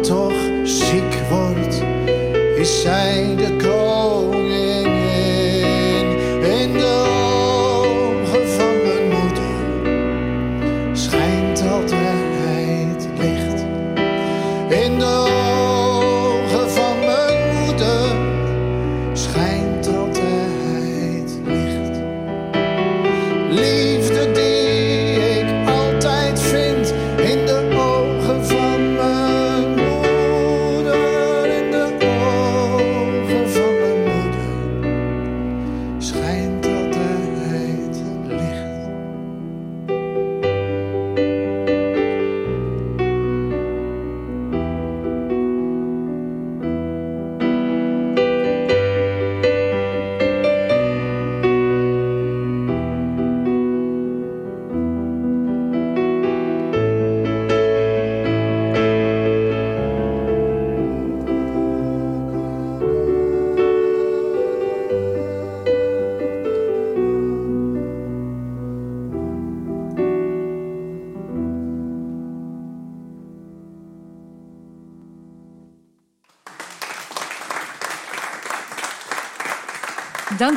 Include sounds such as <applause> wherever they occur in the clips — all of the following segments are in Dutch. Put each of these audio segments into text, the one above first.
toch ziek word, is zij de koningin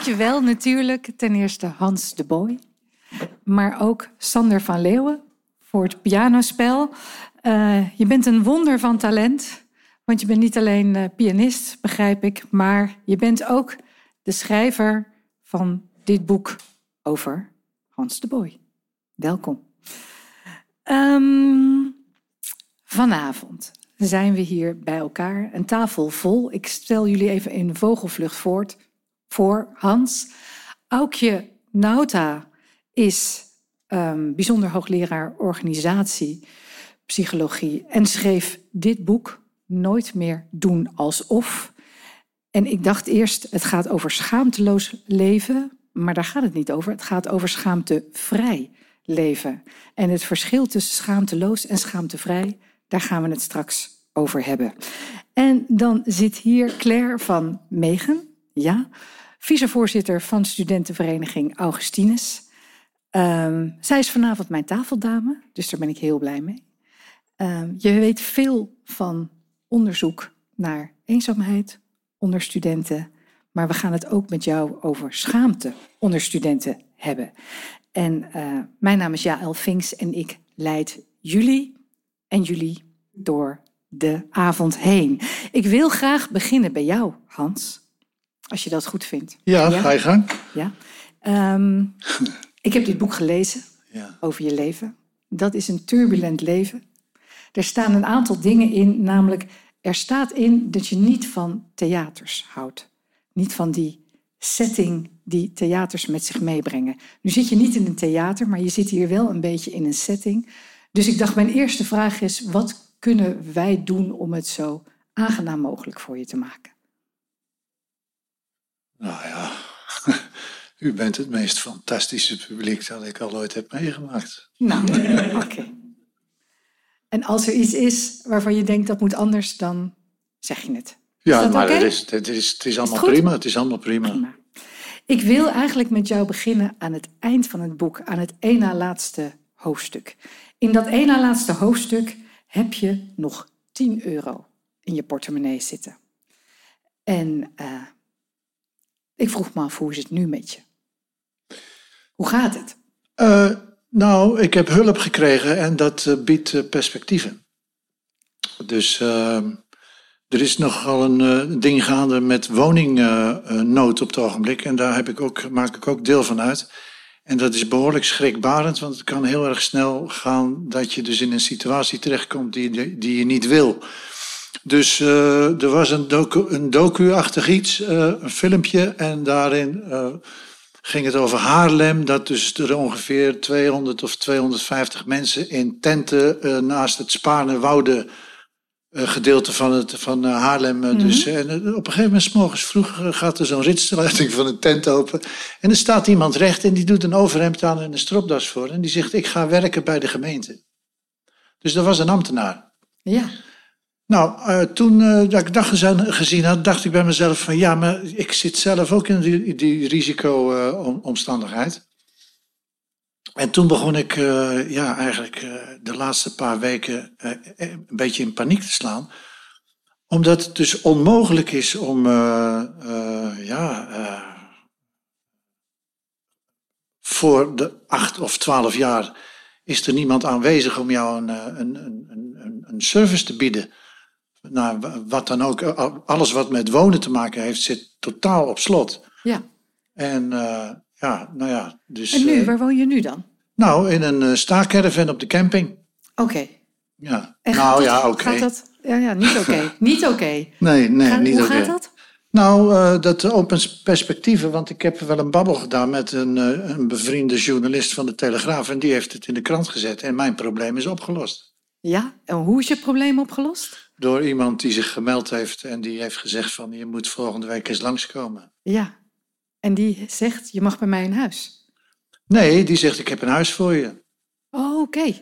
Dankjewel natuurlijk ten eerste Hans de Boy, maar ook Sander van Leeuwen voor het pianospel. Eh, je bent een wonder van talent, want je bent niet alleen eh, pianist, begrijp ik, maar je bent ook de schrijver van dit boek over Hans de Boy. Welkom. Ehm, vanavond zijn we hier bij elkaar, een tafel vol. Ik stel jullie even in vogelvlucht voort voor Hans. Aukje Nauta is ehm, bijzonder hoogleraar organisatie, psychologie en schreef dit boek Nooit meer doen alsof. En ik dacht eerst, het gaat over schaamteloos leven, maar daar gaat het niet over. Het gaat over schaamtevrij leven. En het verschil tussen schaamteloos en schaamtevrij, daar gaan we het straks over hebben. En dan zit hier Claire van Megen, ja, vicevoorzitter van studentenvereniging Augustinus. Ehm, zij is vanavond mijn tafeldame, dus daar ben ik heel blij mee. Ehm, je weet veel van onderzoek naar eenzaamheid onder studenten, maar we gaan het ook met jou over schaamte onder studenten hebben. En eh, mijn naam is Jaël Vinks en ik leid jullie en jullie door de avond heen. Ik wil graag beginnen bij jou, Hans, als je dat goed vindt. Ja, ga je gang. Ja. Ehm, <laughs> ik heb dit boek gelezen Ja. over je leven. Dat is een turbulent leven. Er staan een aantal dingen in, namelijk er staat in dat je niet van theaters houdt. Niet van die setting die theaters met zich meebrengen. Nu zit je niet in een theater, maar je zit hier wel een beetje in een setting. Dus ik dacht, mijn eerste vraag is, wat kunnen wij doen om het zo aangenaam mogelijk voor je te maken? Nou ja, <laughs> u bent het meest fantastische publiek dat ik al ooit heb meegemaakt. Nou, <laughs> oké. En als er iets is waarvan je denkt dat moet anders, dan zeg je het. Ja, maar het, is, het, is, het is allemaal prima. Het is allemaal prima. Prima. Ik wil eigenlijk met jou beginnen aan het eind van het boek, aan het één na laatste hoofdstuk. In dat één na laatste hoofdstuk heb je nog 10 euro in je portemonnee zitten. En eh, ik vroeg me af, hoe is het nu met je? Hoe gaat het? Eh, nou, ik heb hulp gekregen en dat eh, biedt eh, perspectieven. Dus eh, er is nogal een ding gaande met woningnood op het ogenblik. En daar heb ik ook, maak ik ook deel van uit. En dat is behoorlijk schrikbarend, want het kan heel erg snel gaan dat je dus in een situatie terechtkomt die, die je niet wil. Dus eh, er was een docu, een docu-achtig iets, eh, een filmpje, en daarin eh, ging het over Haarlem, dat dus er ongeveer 200 of 250 mensen in tenten naast het Spaarne-Woude eh, gedeelte van, het, van Haarlem. eh, dus, en op een gegeven moment, 's morgens vroeg, gaat er zo'n ritsluiting van een tent open. En er staat iemand recht en die doet een overhemd aan en een stropdas voor. En die zegt, ik ga werken bij de gemeente. Dus dat was een ambtenaar. Ja, Nou, eh, toen eh, dat ik dat gezi- gezien had, dacht ik bij mezelf van ja, maar ik zit zelf ook in die, die risico-omstandigheid. en toen begon ik eh, ja, eigenlijk eh, de laatste paar weken eh, eh, een beetje in paniek te slaan. Omdat het dus onmogelijk is om eh, eh, ja, eh, voor de acht of twaalf jaar is er niemand aanwezig om jou eh, een, een, een, een service te bieden. Nou, wa- wat dan ook, eh, alles wat met wonen te maken heeft, zit totaal op slot. ja. En eh, ja, nou ja, dus. En nu, eh, waar woon je nu dan? nou, in een staakerven op de camping. Oké. Ja. En nou dat- ja, oké. Gaat dat? Ja, ja, niet oké. <laughs> niet oké. Nee, nee, Gaat- niet Hoe oké. gaat dat? Nou, dat opent perspectieven, want ik heb wel een babbel gedaan met een, een bevriende journalist van de Telegraaf. En die heeft het in de krant gezet. En mijn probleem is opgelost. Ja, en hoe is je probleem opgelost? Door iemand die zich gemeld heeft en die heeft gezegd van je moet volgende week eens langskomen. Ja. En die zegt, je mag bij mij in huis. Nee, die zegt ik heb een huis voor je. Oh, oké.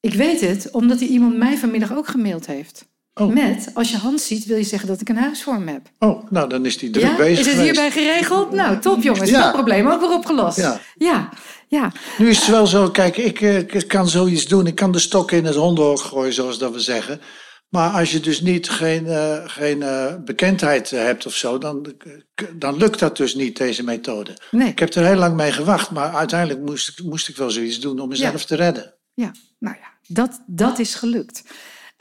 Ik weet het, omdat die iemand mij vanmiddag ook gemaild heeft. Oh. Met, als je Hans ziet, wil je zeggen dat ik een huis voor hem heb. Oh, nou dan is die druk ja? bezig Is het geweest. hierbij geregeld? Nou, top jongens. Ja. Dat probleem ook weer opgelost. Ja. ja. ja. Nu is het wel zo, kijk, ik, eh, ik kan zoiets doen. Ik kan de stok in het hondenhok gooien, zoals dat we zeggen. Maar als je dus niet geen, eh, geen eh, bekendheid eh, hebt of zo, dan, dan lukt dat dus niet, deze methode. Nee. Ik heb er heel lang mee gewacht, maar uiteindelijk moest ik, moest ik wel zoiets doen om mezelf te redden. Ja, nou ja, dat, dat is gelukt.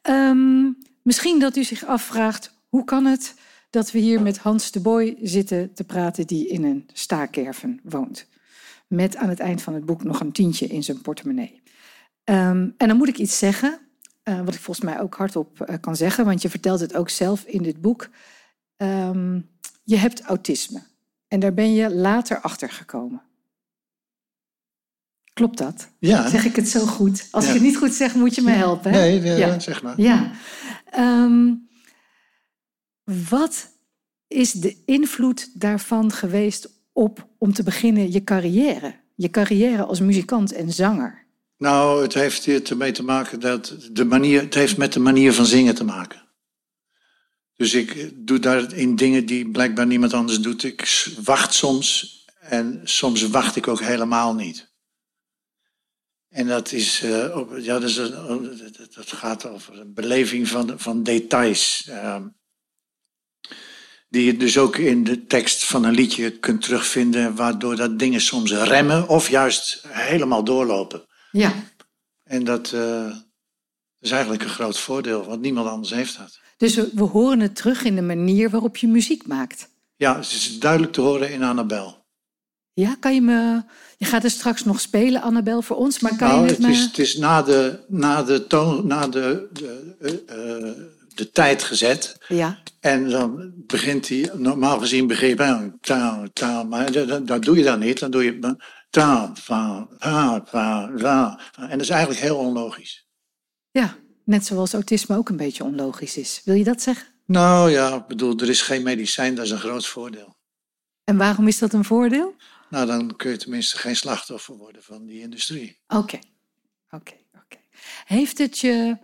Ehm, misschien dat u zich afvraagt, hoe kan het dat we hier met Hans de Boy zitten te praten die in een staakerven woont? Met aan het eind van het boek nog een tientje in zijn portemonnee. Ehm, en dan moet ik iets zeggen, eh, wat ik volgens mij ook hardop eh, kan zeggen, want je vertelt het ook zelf in dit boek. Ehm, je hebt autisme en daar ben je later achter gekomen. Klopt dat? Ja, Zeg ik het zo goed? Als Ja. ik het niet goed zeg, moet je me helpen. Hè? nee, Ja. zeg maar. Ja. Ehm, wat is de invloed daarvan geweest op, om te beginnen, je carrière? Je carrière als muzikant en zanger. Nou, het heeft ermee te maken dat de manier, het heeft met de manier van zingen te maken. Dus ik doe daarin dingen die blijkbaar niemand anders doet. Ik wacht soms en soms wacht ik ook helemaal niet. En dat is, eh, ja, dat- dat gaat over een beleving van, van details. ehm, die je dus ook in de tekst van een liedje kunt terugvinden, waardoor dat dingen soms remmen of juist helemaal doorlopen. Ja, En dat eh, is eigenlijk een groot voordeel, want niemand anders heeft dat. dus we, we horen het terug in de manier waarop je muziek maakt. Ja, het is duidelijk te horen in Annabel. Ja, kan je me... Je gaat er straks nog spelen, Annabel, voor ons, maar kan nou, je het met me... is, het is na de, na de, toon, na de, de, eh, eh, de tijd gezet. Ja, En dan begint hij, normaal gezien begint hij, taal, taal, maar dat- dat doe je dan niet. Dan doe je taal, taal, taal, taal. En dat is eigenlijk heel onlogisch. ja. Net zoals autisme ook een beetje onlogisch is. Wil je dat zeggen? Nou ja, ik bedoel, er is geen medicijn, dat is een groot voordeel. En waarom is dat een voordeel? Nou, dan kun je tenminste geen slachtoffer worden van die industrie. Oké, oké, oké. Heeft het je,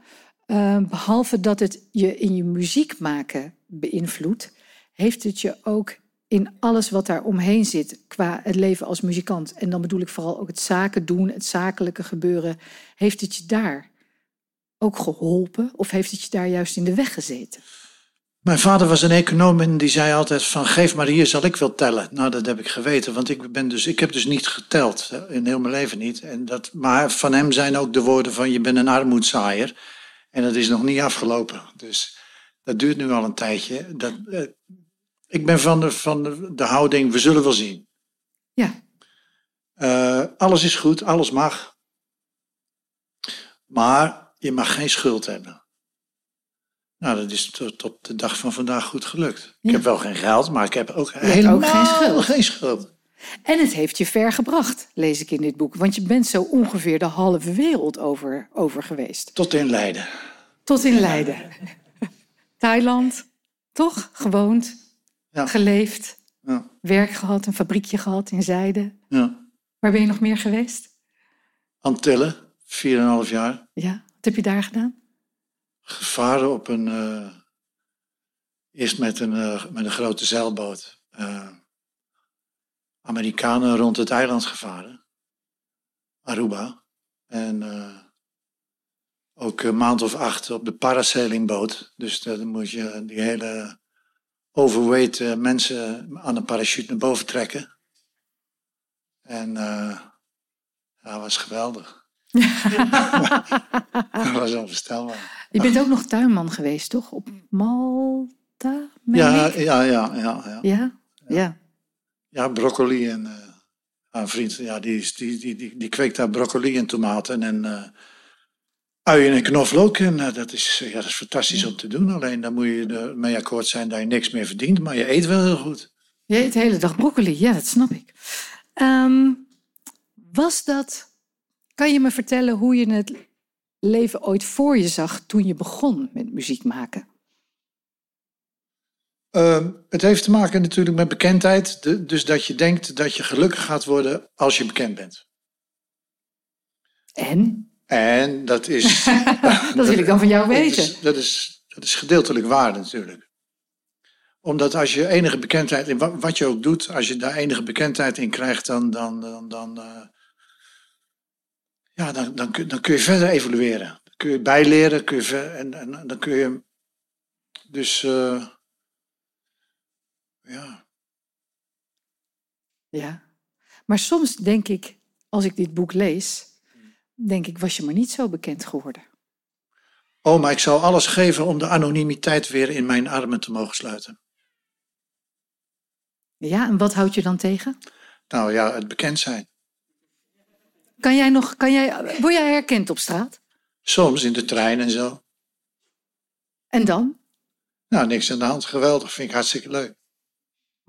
eh, behalve dat het je in je muziek maken beïnvloedt, heeft het je ook in alles wat daar omheen zit qua het leven als muzikant, en dan bedoel ik vooral ook het zaken doen, het zakelijke gebeuren, heeft het je daar ook geholpen of heeft het je daar juist in de weg gezeten? Mijn vader was een econoom en die zei altijd van geef maar hier zal ik wel tellen. Nou, dat heb ik geweten, want ik, ben dus, ik heb dus niet geteld, in heel mijn leven niet. En dat, maar van hem zijn ook de woorden van je bent een armoedzaaier. En dat is nog niet afgelopen. Dus dat duurt nu al een tijdje. Dat, eh, ik ben van de, van de, de houding, we zullen wel zien. Ja, Eh, alles is goed, alles mag. Maar je mag geen schuld hebben. Nou, dat is tot, tot de dag van vandaag goed gelukt. Ik heb wel geen geld, maar ik heb ook helemaal geen schuld. geen schuld. En het heeft je ver gebracht, lees ik in dit boek, want je bent zo ongeveer de halve wereld over, over geweest. Tot in Leiden. Tot in Leiden. <laughs> Thailand, toch? Gewoond, Ja. geleefd, Ja, werk gehad, een fabriekje gehad in Zijde. ja. Waar ben je nog meer geweest? Antillen, 4,5 jaar. Ja, wat heb je daar gedaan? Gevaren op een. eh, eerst met een, eh, met een grote zeilboot. eh, Amerikanen rond het eiland gevaren. Aruba. En ook een maand of acht op de parasailingboot. Dus dan moet je die hele overweight mensen aan een parachute naar boven trekken. En ja, dat was geweldig. <laughs> Dat was onvoorstelbaar. je bent ook nog tuinman geweest, toch? Op Malta? Ja, ja, ja, ja, ja. ja. Ja. Ja, broccoli en eh, een vriend, ja, die, die, die, die kweekt daar broccoli en tomaten en eh uien en knoflook. En eh, dat, is, ja, dat is fantastisch om te doen. Alleen dan moet je ermee akkoord zijn dat je niks meer verdient, maar je eet wel heel goed. Je eet de hele dag broccoli, ja, dat snap ik. Ehm, was dat. Kan je me vertellen hoe je het leven ooit voor je zag toen je begon met muziek maken? Ehm, het heeft te maken natuurlijk met bekendheid. de- dus dat je denkt dat je gelukkig gaat worden als je bekend bent. En? En dat is. <laughs> Dat wil ik dan van jou Dat weten. is, dat, is, dat is gedeeltelijk waar natuurlijk. Omdat als je enige bekendheid, in wa- wat je ook doet, als je daar enige bekendheid in krijgt, dan, dan, dan, dan, eh, ja, dan, dan, kun, dan kun je verder evolueren. Dan kun je bijleren kun je ver, en, dan kun je. Dus eh, ja. Ja. Maar soms denk ik, als ik dit boek lees, denk ik, was je maar niet zo bekend geworden. Oh, maar ik zou alles geven om de anonimiteit weer in mijn armen te mogen sluiten. Ja, en wat houd je dan tegen? Nou ja, het bekend zijn. Kan jij nog, kan jij, word jij herkend op straat? Soms in de trein en zo. En dan? Nou, niks aan de hand. Geweldig. Vind ik hartstikke leuk.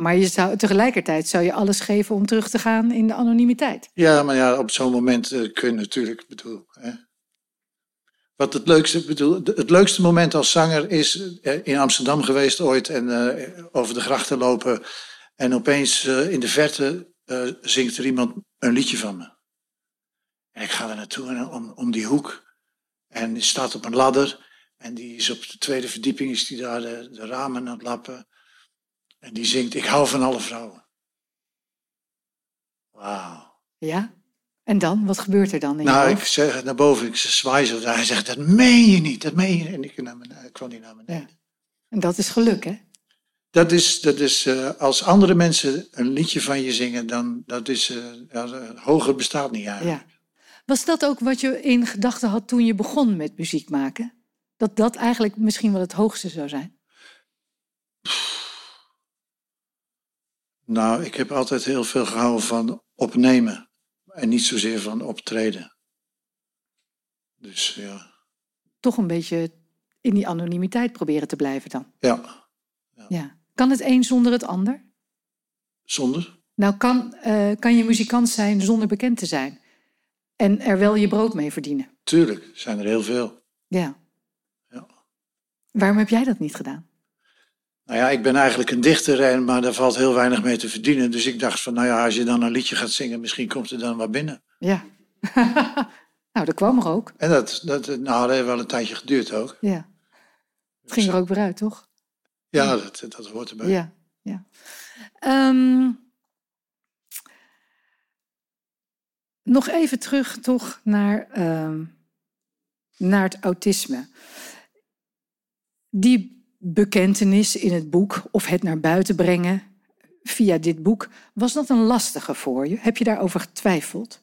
Maar je zou, tegelijkertijd zou je alles geven om terug te gaan in de anonimiteit. Ja, maar ja, op zo'n moment eh, kun je natuurlijk, bedoel, hè. Wat het leukste, bedoel, het leukste moment als zanger is eh, in Amsterdam geweest ooit en eh, over de grachten lopen en opeens in de verte zingt er iemand een liedje van me. En ik ga er naartoe en om, om die hoek en die staat op een ladder en die is op de tweede verdieping, is die daar de, de ramen aan het lappen en die zingt ik hou van alle vrouwen. Wauw. Ja? En dan? Wat gebeurt er dan in Nou, ik zeg naar boven, ik zwaai zo. Hij zegt, dat meen je niet, dat meen je niet. En ik, naar beneden, ik kwam niet naar beneden. Ja. En dat is geluk, hè? Dat is, dat is eh, als andere mensen een liedje van je zingen, dan dat is, eh, eh, hoger bestaat niet eigenlijk. Ja. Was dat ook wat je in gedachten had toen je begon met muziek maken? Dat dat eigenlijk misschien wel het hoogste zou zijn? Nou, ik heb altijd heel veel gehouden van opnemen en niet zozeer van optreden. Dus ja, Toch een beetje in die anonimiteit proberen te blijven dan. Ja, Ja. Kan het een zonder het ander? zonder. Nou, kan, eh, kan je muzikant zijn zonder bekend te zijn? En er wel je brood mee verdienen? Tuurlijk, zijn er heel veel. Ja. Ja. Waarom heb jij dat niet gedaan? Nou ja, ik ben eigenlijk een dichter, en, maar daar valt heel weinig mee te verdienen. Dus ik dacht van, nou ja, als je dan een liedje gaat zingen, misschien komt er dan wat binnen. Ja. <laughs> nou, dat kwam er ook. En dat, dat, nou, dat heeft wel een tijdje geduurd ook. Ja. Het ging er ook weer uit, toch? Ja, dat, dat hoort erbij. Ja, ja. Ehm, nog even terug toch naar, ehm, naar het autisme. Die bekentenis in het boek, of het naar buiten brengen via dit boek, was dat een lastige voor je? Heb je daarover getwijfeld?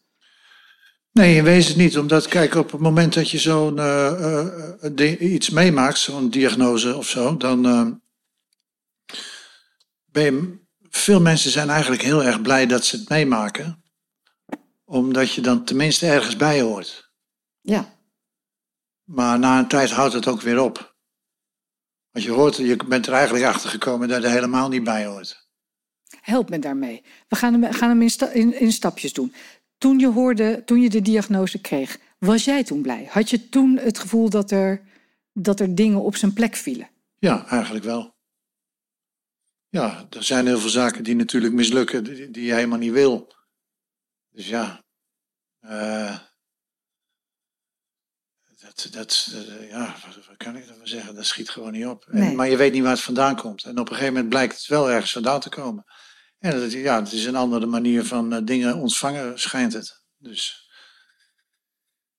Nee, in wezen niet. Omdat, kijk, op het moment dat je zo'n eh, eh, eh, iets meemaakt, zo'n diagnose of zo, dan ben je, veel mensen zijn eigenlijk heel erg blij dat ze het meemaken. Omdat je dan tenminste ergens bij hoort. Ja, Maar na een tijd houdt het ook weer op. Want je, hoort, je bent er eigenlijk achter gekomen dat er helemaal niet bij hoort. help me daarmee. We gaan hem, gaan hem in, sta- in, in stapjes doen. Toen je, hoorde, toen je de diagnose kreeg, was jij toen blij? Had je toen het gevoel dat er, dat er dingen op zijn plek vielen? Ja, eigenlijk wel. Ja, er zijn heel veel zaken die natuurlijk mislukken, die, die je helemaal niet wil. Dus ja, eh, dat, dat, eh, ja, wat, kan ik ervan zeggen? Dat schiet gewoon niet op. En- Nee. maar je weet niet waar het vandaan komt. En op een gegeven moment blijkt het wel ergens vandaan te komen. En dat, ja, het is een andere manier van eh, dingen ontvangen, schijnt het. Dus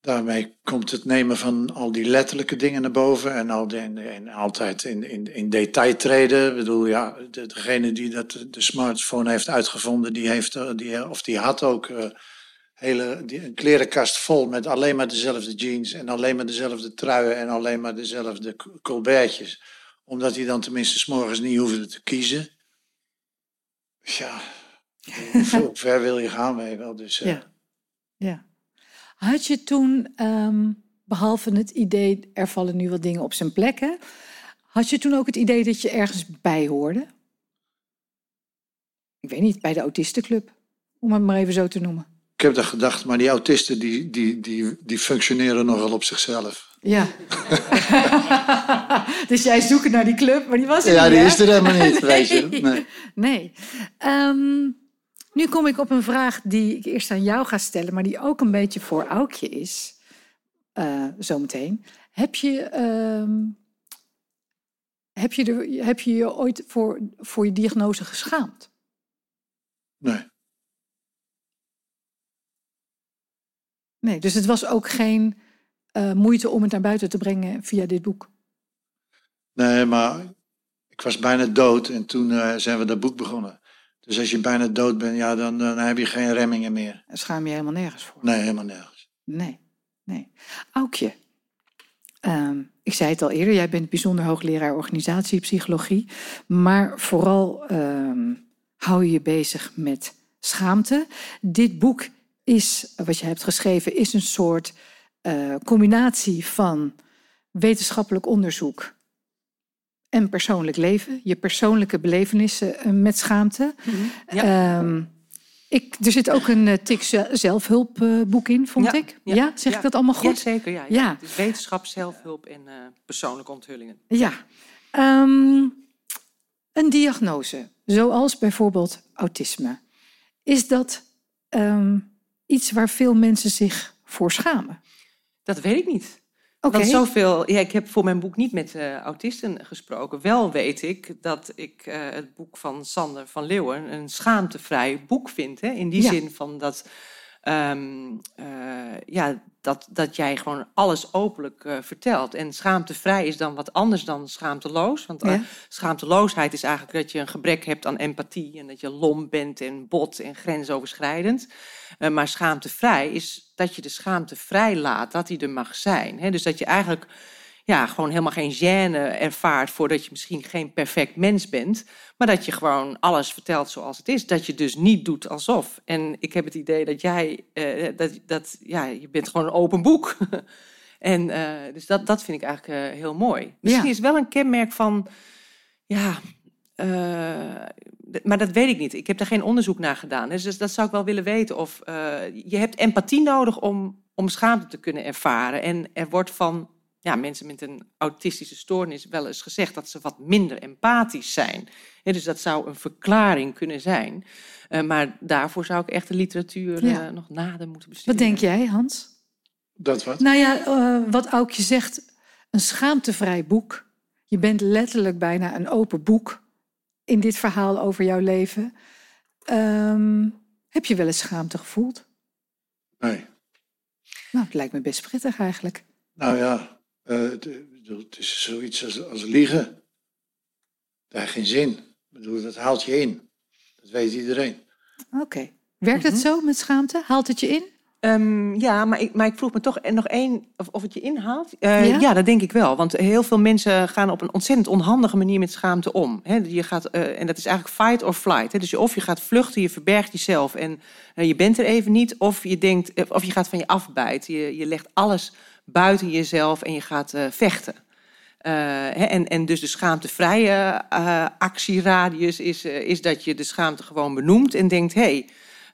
daarmee komt het nemen van al die letterlijke dingen naar boven en, al die, en, en altijd in, in, in detail treden. Ik bedoel, ja, de, degene die dat, de smartphone heeft uitgevonden, die heeft, eh, die, of die had ook hele, die, een klerenkast vol met alleen maar dezelfde jeans en alleen maar dezelfde truien en alleen maar dezelfde colbertjes. Omdat hij dan tenminste 's morgens niet hoefde te kiezen. Ja, <laughs> hoe, ver- wil je gaan, weet wel. Dus, eh, Ja. ja. Had je toen, ehm, behalve het idee, er vallen nu wat dingen op zijn plekken, had je toen ook het idee dat je ergens bij hoorde? Ik weet niet, bij de autistenclub, om het maar even zo te noemen. Ik heb dat gedacht, maar die autisten die, die, die, die functioneren nogal op zichzelf. Ja. <laughs> dus jij zoekt naar die club, maar die was er Ja, niet, die hè? is er helemaal niet, <laughs> weet je. Nee. Nee. Nee. Ehm, nu kom ik op een vraag die ik eerst aan jou ga stellen, maar die ook een beetje voor Aukje is. eh, zometeen. Heb je, ehm, heb, je er, heb je je ooit voor, voor je diagnose geschaamd? nee. Nee, dus het was ook geen eh, moeite om het naar buiten te brengen via dit boek. Nee, maar ik was bijna dood en toen eh, zijn we dat boek begonnen. Dus als je bijna dood bent, ja, dan, dan heb je geen remmingen meer. Daar schaam je helemaal nergens voor. Nee, helemaal nergens. Nee, nee. Aukje, ehm, ik zei het al eerder, jij bent bijzonder hoogleraar organisatiepsychologie, maar vooral ehm, hou je je bezig met schaamte. Dit boek is, wat je hebt geschreven, is een soort eh, combinatie van wetenschappelijk onderzoek en persoonlijk leven, je persoonlijke belevenissen eh, met schaamte. Ja. Ehm, ik, er zit ook een uh, tik ze- zelfhulpboek in, vond Ja, ik. Ja, ja, zeg ik dat allemaal Ja, goed? zeker. Ja, ja. Is wetenschap, zelfhulp en persoonlijke onthullingen. Ja. Ehm, een diagnose, zoals bijvoorbeeld autisme, is dat ehm, iets waar veel mensen zich voor schamen? Dat weet ik niet. Oké. Want zoveel, ja, ik heb voor mijn boek niet met eh, autisten gesproken. Wel weet ik dat ik eh, het boek van Sander van Leeuwen een schaamtevrij boek vind. Hè? In die Ja. zin van dat, ehm, eh, ja, dat, dat jij gewoon alles openlijk eh, vertelt. En schaamtevrij is dan wat anders dan schaamteloos. Want eh, Ja. schaamteloosheid is eigenlijk dat je een gebrek hebt aan empathie. En dat je lom bent en bot en grensoverschrijdend. Maar schaamtevrij is dat je de schaamte vrij laat, dat die er mag zijn. Hè? Dus dat je eigenlijk ja, gewoon helemaal geen gêne ervaart voordat je misschien geen perfect mens bent. Maar dat je gewoon alles vertelt zoals het is. Dat je dus niet doet alsof. En ik heb het idee dat jij, eh, dat, dat, ja, je bent gewoon een open boek. <laughs> En eh, dus dat, dat vind ik eigenlijk eh, heel mooi. Misschien Ja. is wel een kenmerk van, ja, maar dat weet ik niet. Ik heb daar geen onderzoek naar gedaan. Dus dat- zou ik wel willen weten. Of je hebt empathie nodig om, om schaamte te kunnen ervaren. En er wordt van ja, mensen met een autistische stoornis wel eens gezegd dat ze wat minder empathisch zijn. Hè, dus dat zou een verklaring kunnen zijn. Eh, maar daarvoor zou ik echt de literatuur Ja. eh, nog nader moeten Wat bestuderen. denk jij, Hans? Dat wat? Nou ja, eh, wat Aukje zegt, een schaamtevrij boek. Je bent letterlijk bijna een open boek in dit verhaal over jouw leven. Ehm, heb je wel eens schaamte gevoeld? Nee. Nou, het lijkt me best prettig eigenlijk. Nou ja, het, ik bedoel, het is zoiets als, als liegen. Daar heeft geen zin. Ik bedoel, dat haalt je in. Dat weet iedereen. Oké. Werkt het Mhm. zo met schaamte? Haalt het je in? Ehm, ja, maar ik, maar ik vroeg me toch nog één, of, of het je inhaalt. Eh, Ja? ja? dat denk ik wel. Want heel veel mensen gaan op een ontzettend onhandige manier met schaamte om. Hè, je gaat, eh, en dat is eigenlijk fight or flight. Hè. Dus je, of je gaat vluchten, je verbergt jezelf en eh, je bent er even niet. Of je, denkt, eh, of je gaat van je afbijten. Je, je legt alles buiten jezelf en je gaat eh, vechten. Eh, en, en dus de schaamtevrije eh, actieradius is, is dat je de schaamte gewoon benoemt en denkt: hé,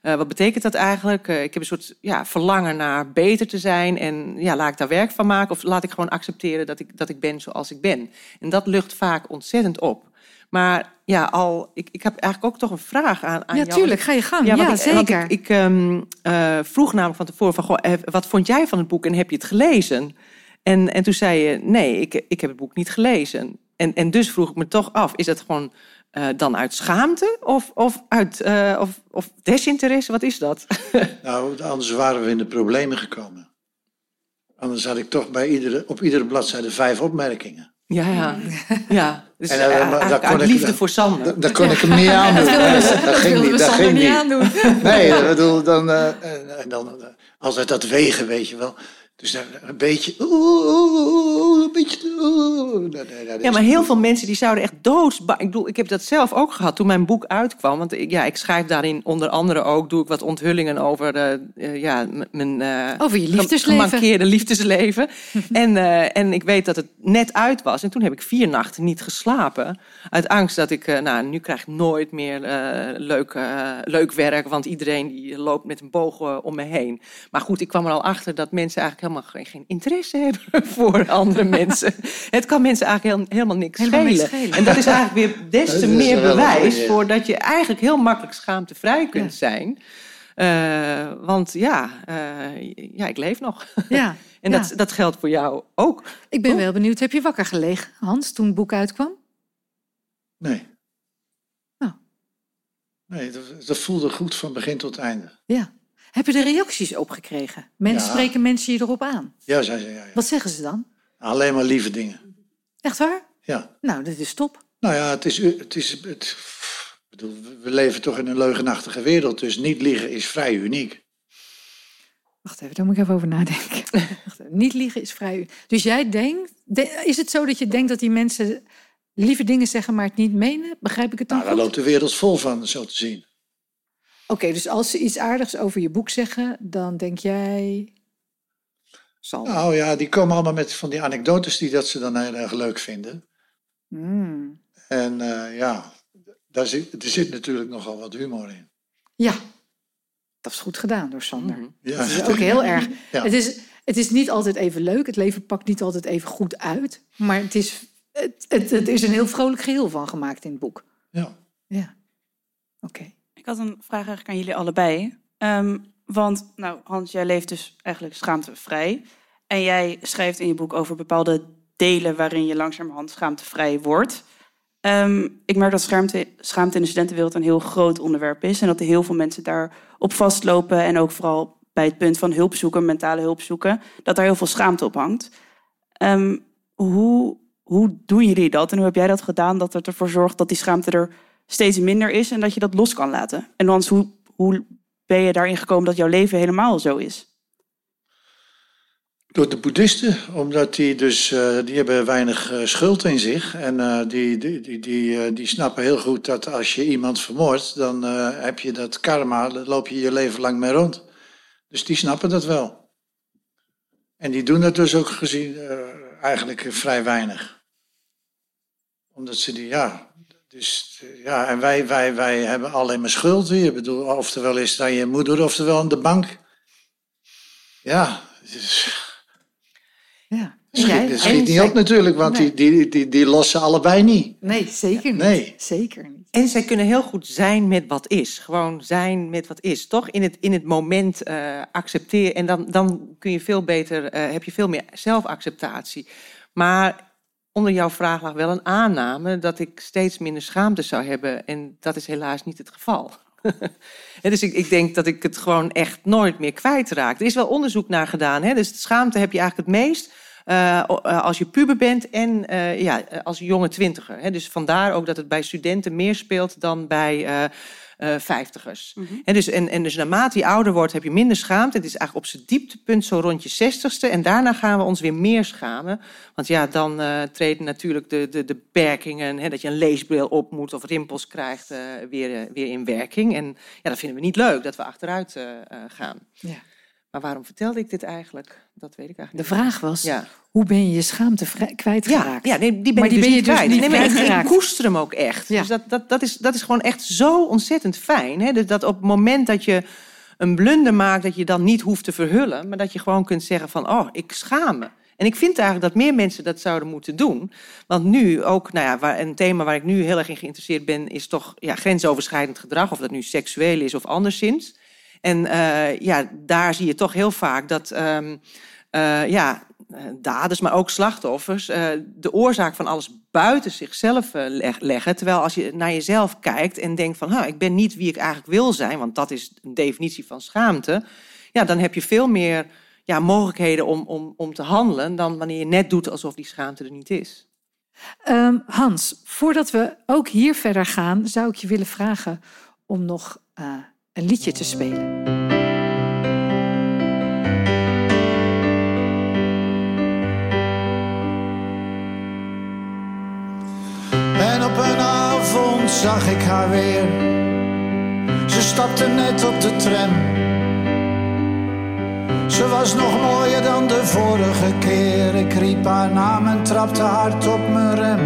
hey, wat betekent dat eigenlijk? Ik heb een soort ja, verlangen naar beter te zijn en ja, laat ik daar werk van maken of laat ik gewoon accepteren dat ik, dat ik ben zoals ik ben. En dat lucht vaak ontzettend op. Maar ja, al, ik, ik heb eigenlijk ook toch een vraag aan, aan ja, jou. tuurlijk. Ga je gang. Ja, ik- want zeker. Ik, ik ehm, eh, vroeg namelijk van tevoren van, goh, eh, wat vond jij van het boek en heb je het gelezen? En, en toen zei je, nee, ik, ik heb het boek niet gelezen. En, en dus vroeg ik me toch af, is dat gewoon eh, dan uit schaamte of, of uit eh, of, of desinteresse? Wat is dat? <laughs> Nou, anders waren we in de problemen gekomen. Anders had ik toch bij iedere, op iedere bladzijde vijf opmerkingen. Ja, ja. ja. Dus En, eh, eh, kon ik- liefde voor Sander. Da- Daar kon ik hem niet aan doen. <laughs> Dat dat dat ging niet. Dat ging niet niet. aandoen. Nee, ik bedoel, dan, eh, dan eh, altijd dat wegen, weet je wel. Dus dan een beetje, oeh, een beetje, oeh. Nee, dat Ja, maar heel veel mensen die zouden echt doodsbang... Ik bedoel, ik heb dat zelf ook gehad toen mijn boek uitkwam. Want ik- ja, ik schrijf daarin onder andere ook... doe ik wat onthullingen over eh, eh, ja, mijn... eh, Over je liefdesleven. Gemankeerde <laughs> liefdesleven. en, eh, en ik weet dat het net uit was. En toen heb ik vier nachten niet geslapen. Uit angst dat ik... eh, nou, nu krijg ik nooit meer eh, leuk, eh, leuk werk. Want iedereen die loopt met een boog om me heen. Maar goed, ik kwam er al achter dat mensen eigenlijk helemaal geen, geen interesse hebben <laughs> voor andere <laughs> mensen. Het kan mensen eigenlijk heel- helemaal niks Helemaal schelen. schelen. En dat is eigenlijk weer <laughs> des te meer bewijs voor dat je eigenlijk heel makkelijk schaamtevrij kunt Ja. zijn. Eh, want ja, eh, ja, ik leef nog. Ja. En ja. dat, dat geldt voor jou ook. Ik ben Oh. wel benieuwd. Heb je wakker gelegen, Hans, toen het boek uitkwam? Nee. Nou. Nee, dat, dat voelde goed van begin tot einde. Ja. Heb je er reacties op gekregen? Mensen Ja. spreken mensen je erop aan. Ja, zei ze, ja, ja. Wat zeggen ze dan? Alleen maar lieve dingen. Echt waar? Ja. Nou, dat is top. Nou ja, het is, het is het, ik bedoel, we leven toch in een leugenachtige wereld, dus niet liegen is vrij uniek. Wacht even, daar moet ik even over nadenken. <laughs> Even. Niet liegen is vrij. Dus jij denkt, de- is het zo dat je denkt dat die mensen lieve dingen zeggen, maar het niet menen? Begrijp ik het dan Nou, daar goed? loopt de wereld vol van, zo te zien. Oké, dus als ze iets aardigs over je boek zeggen, dan denk jij. Zal. Nou ja, die komen allemaal met van die anekdotes die dat ze dan heel erg leuk vinden. Hmm. En eh, ja, daar zit, er zit natuurlijk nogal wat humor in. Ja, dat is goed gedaan door Sander. Mhm. Ja, Dat is ook heel erg. Ja. Het, is, het is niet altijd even leuk. Het leven pakt niet altijd even goed uit. Maar het is, het, het, het is een heel vrolijk geheel van gemaakt in het boek. Ja. Ja. Oké. Had een vraag eigenlijk aan jullie allebei. Ehm, want, nou, Hans, jij leeft dus eigenlijk schaamtevrij. En jij schrijft in je boek over bepaalde delen waarin je langzamerhand schaamtevrij wordt. Ehm, ik merk dat schaamte, schaamte in de studentenwereld een heel groot onderwerp is. En dat er heel veel mensen daarop vastlopen. En ook vooral bij het punt van hulp zoeken, mentale hulp zoeken. Dat daar heel veel schaamte op hangt. Ehm, hoe, hoe doen jullie dat? En hoe heb jij dat gedaan dat het ervoor zorgt dat die schaamte er steeds minder is en dat je dat los kan laten? En anders, hoe, hoe ben je daarin gekomen dat jouw leven helemaal zo is? Door de boeddhisten, omdat die dus, eh, die hebben weinig eh, schuld in zich. En eh, die, die, die, die, eh, die snappen heel goed dat als je iemand vermoordt, dan eh, heb je dat karma, loop je je leven lang mee rond. Dus die snappen dat wel. En die doen dat dus ook gezien eh, eigenlijk vrij weinig. Omdat ze die, ja. Dus eh, ja, en wij, wij, wij hebben alleen maar schuld hier. Ik bedoel, oftewel is het aan je moeder, oftewel aan de bank. Ja, Ja. schiet, het schiet en niet zij- op natuurlijk, want Nee. die, die, die, die lossen allebei niet. Nee, zeker niet. Nee. Zeker niet. En zij kunnen heel goed zijn met wat is. Gewoon zijn met wat is. Toch in het, in het moment eh accepteren. En dan, dan kun je veel beter, eh, heb je veel meer zelfacceptatie. Maar onder jouw vraag lag wel een aanname dat ik steeds minder schaamte zou hebben. En dat is helaas niet het geval. <laughs> Dus ik, ik denk dat ik het gewoon echt nooit meer kwijtraak. Er is wel onderzoek naar gedaan. Hè? Dus schaamte heb je eigenlijk het meest eh, eh, als je puber bent en eh, ja, als jonge twintiger. Hè? Dus vandaar ook dat het bij studenten meer speelt dan bij eh, vijftigers. En, dus, en, en dus naarmate je ouder wordt heb je minder schaamte. Het is eigenlijk op zijn dieptepunt zo rond je zestigste. En daarna gaan we ons weer meer schamen. Want ja, dan eh, treden natuurlijk de, de, de beperkingen... Hè, dat je een leesbril op moet of rimpels krijgt eh, weer, weer in werking. En ja, dat vinden we niet leuk, dat we achteruit gaan. Ja. Maar waarom vertelde ik dit eigenlijk? Dat weet ik De eigenlijk niet. vraag was, Ja. hoe ben je je schaamte Ja, kwijtgeraakt? ja nee, die ben Maar ik die dus ben je dus kwijt. niet nee, maar ik- koester hem ook echt. Ja. Dus dat, dat, dat, is, dat is gewoon echt zo ontzettend fijn. Hè? Dus dat op het moment dat je een blunder maakt, dat je dan niet hoeft te verhullen, maar dat je gewoon kunt zeggen van, oh, ik schaam me. En ik vind eigenlijk dat meer mensen dat zouden moeten doen. Want nu ook, nou ja, waar, een thema waar ik nu heel erg in geïnteresseerd ben, is toch ja, grensoverschrijdend gedrag, of dat nu seksueel is of anderszins. En eh, ja, daar zie je toch heel vaak dat ehm, eh, ja, eh, daders, maar ook slachtoffers, de oorzaak van alles buiten zichzelf leg- leggen. Terwijl als je naar jezelf kijkt en denkt van, "Ha, ik ben niet wie ik eigenlijk wil zijn, want dat is een definitie van schaamte, ja, dan heb je veel meer ja, mogelijkheden om, om, om te handelen dan wanneer je net doet alsof die schaamte er niet is. Ehm, Hans, voordat we ook hier verder gaan, zou ik je willen vragen om nog een liedje te spelen. En op een avond zag ik haar weer. Ze stapte net op de tram. Ze was nog mooier dan de vorige keer. Ik riep haar naam en trapte hard op mijn rem.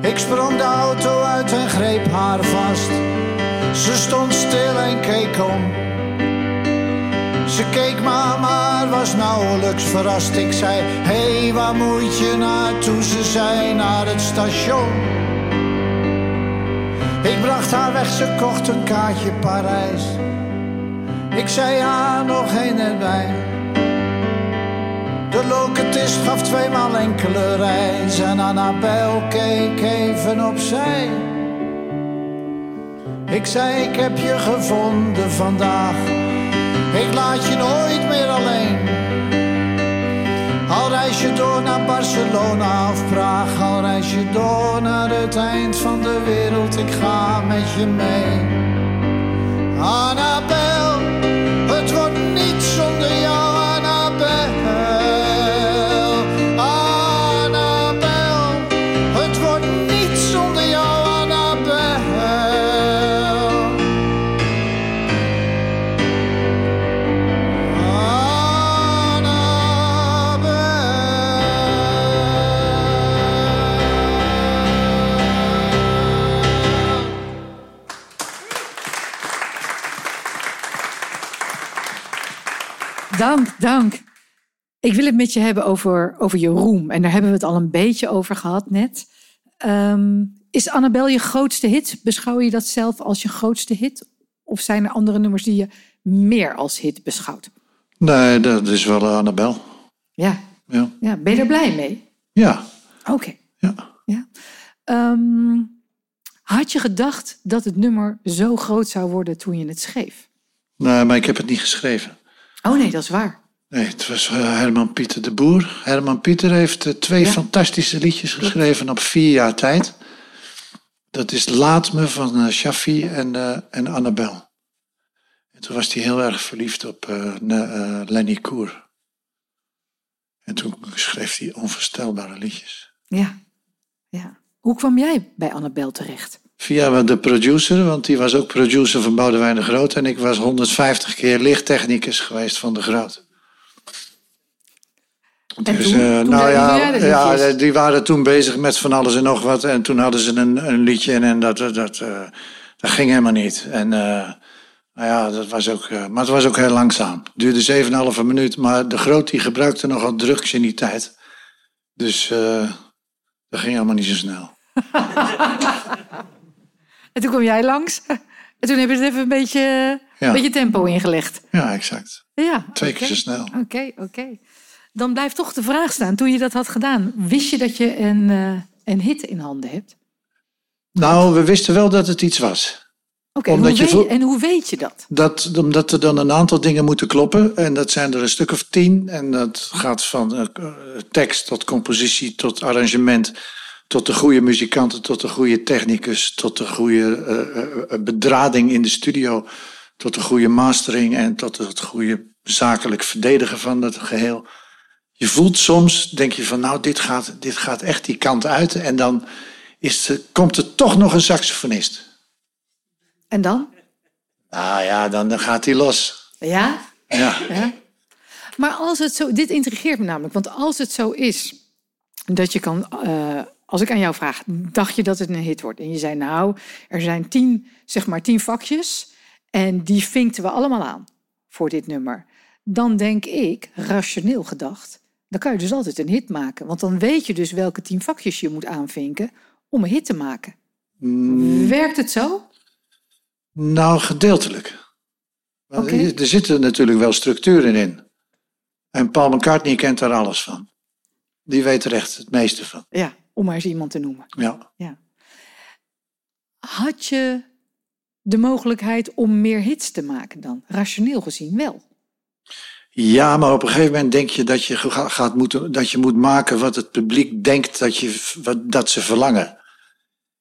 Ik sprong de auto uit en greep haar vast. Ze stond stil en keek om. Ze keek me aan, maar was nauwelijks verrast. Ik zei, hé, hey, waar moet je naartoe? Ze zei, naar het station. Ik bracht haar weg, ze kocht een kaartje Parijs. Ik zei haar nog heen erbij. De loketist gaf tweemaal enkele reis. En Annabel keek even opzij. Ik zei, ik heb je gevonden vandaag. Ik laat je nooit meer alleen. Al reis je door naar Barcelona of Praag, al reis je door naar het eind van de wereld, ik ga met je mee. Annabel, het wordt niet Dank, dank. Ik wil het met je hebben over, over je roem. En daar hebben we het al een beetje over gehad net. Ehm, is Annabel je grootste hit? Beschouw je dat zelf als je grootste hit? Of zijn er andere nummers die je meer als hit beschouwt? Nee, dat is wel eh, Annabel. Ja, Ja. ja ben je er blij mee? Ja. Oké. ja. Ja. Ehm, had je gedacht dat het nummer zo groot zou worden toen je het schreef? Nee, maar ik heb het niet geschreven. Oh nee, dat is waar. Nee, het was eh, Herman Pieter de Boer. Herman Pieter heeft eh, twee Ja. fantastische liedjes geschreven op vier jaar tijd. Dat is Laat me van eh, Shafi en, en Annabel. En toen was hij heel erg verliefd op eh, Lenny Koer. En toen schreef hij onvoorstelbare liedjes. Ja. ja. Hoe kwam jij bij Annabel terecht? Via de producer, want die was ook producer van Boudewijn de Groot. En ik was 150 keer lichttechnicus geweest van de Groot. En Dus, toen? eh, Toen nou ja, ja, liedjes? die waren toen bezig met van alles en nog wat. En toen hadden ze een, een liedje en dat, dat, dat, eh, dat ging helemaal niet. En eh, nou ja, dat was ook, eh, maar het was ook heel langzaam. Het duurde 7,5 minuut, maar de groot die gebruikte nogal drugs in die tijd. Dus eh, dat ging helemaal niet zo snel. <laughs> En toen kwam jij langs. En toen hebben ze even een beetje, Ja. een beetje tempo ingelegd. Ja, exact. Ja, Twee keer zo snel. Oké, oké. Dan blijft toch de vraag staan. Toen je dat had gedaan, wist je dat je een, eh, een hit in handen hebt? Nou, we wisten wel dat het iets was. Oké, je en hoe weet je dat? Dat, omdat er dan een aantal dingen moeten kloppen. En dat zijn er een stuk of tien. En dat gaat van eh, tekst tot compositie tot arrangement. Tot de goede muzikanten, tot de goede technicus. Tot de goede eh, eh, bedrading in de studio. Tot de goede mastering en tot het goede zakelijk verdedigen van het geheel. Je voelt soms, denk je van nou, dit gaat, dit gaat echt die kant uit. En dan is, komt er toch nog een saxofonist. En dan? Nou ja, dan, dan gaat hij los. Ja? Ja. ja. Maar als het zo, dit intrigeert me namelijk, want als het zo is dat je kan, eh, als ik aan jou vraag, dacht je dat het een hit wordt? En je zei nou, er zijn tien, zeg maar tien vakjes en die vinkten we allemaal aan voor dit nummer. Dan denk ik, rationeel gedacht, dan kan je dus altijd een hit maken. Want dan weet je dus welke tien vakjes je moet aanvinken om een hit te maken. Werkt het zo? Nou, gedeeltelijk. Er zitten natuurlijk wel structuren in. En Paul McCartney kent daar alles van. Die weet er echt het meeste van. Ja, om maar eens iemand te noemen. Ja. Had je de mogelijkheid om meer hits te maken dan? Rationeel gezien wel. ja, maar op een gegeven moment denk je dat je, ga- gaat moeten, dat je moet maken wat het publiek denkt dat, je, wat, dat ze verlangen.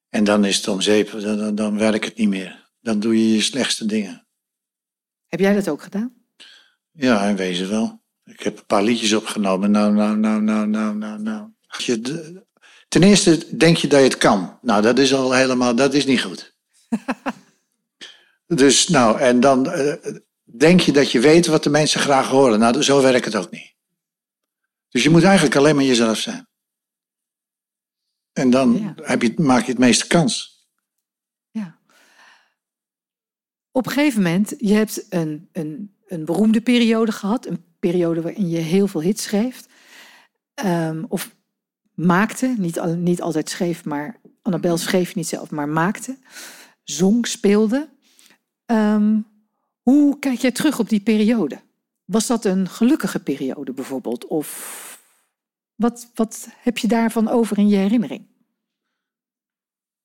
En dan is het om zeep, dan, dan, werkt het niet meer. Dan doe je je slechtste dingen. Heb jij dat ook gedaan? Ja, in wezen wel. Ik heb een paar liedjes opgenomen. Nou, nou, nou, nou, nou, nou, nou. Je, ten eerste denk je dat je het kan. Nou, dat is al helemaal, dat is niet goed. <laughs> dus, nou, en dan eh, denk je dat je weet wat de mensen graag horen. Nou, zo werkt het ook niet. Dus je moet eigenlijk alleen maar jezelf zijn. En dan Ja. heb je, maak je het meeste kans. Ja. Op een gegeven moment, je hebt een, een, een beroemde periode gehad. Een periode waarin je heel veel hits schreef. Ehm, of maakte, niet, al- niet altijd schreef, maar Annabel schreef niet zelf, maar maakte. Zong, speelde. Ehm, hoe kijk jij terug op die periode? Was dat een gelukkige periode bijvoorbeeld? Of wat, wat heb je daarvan over in je herinnering?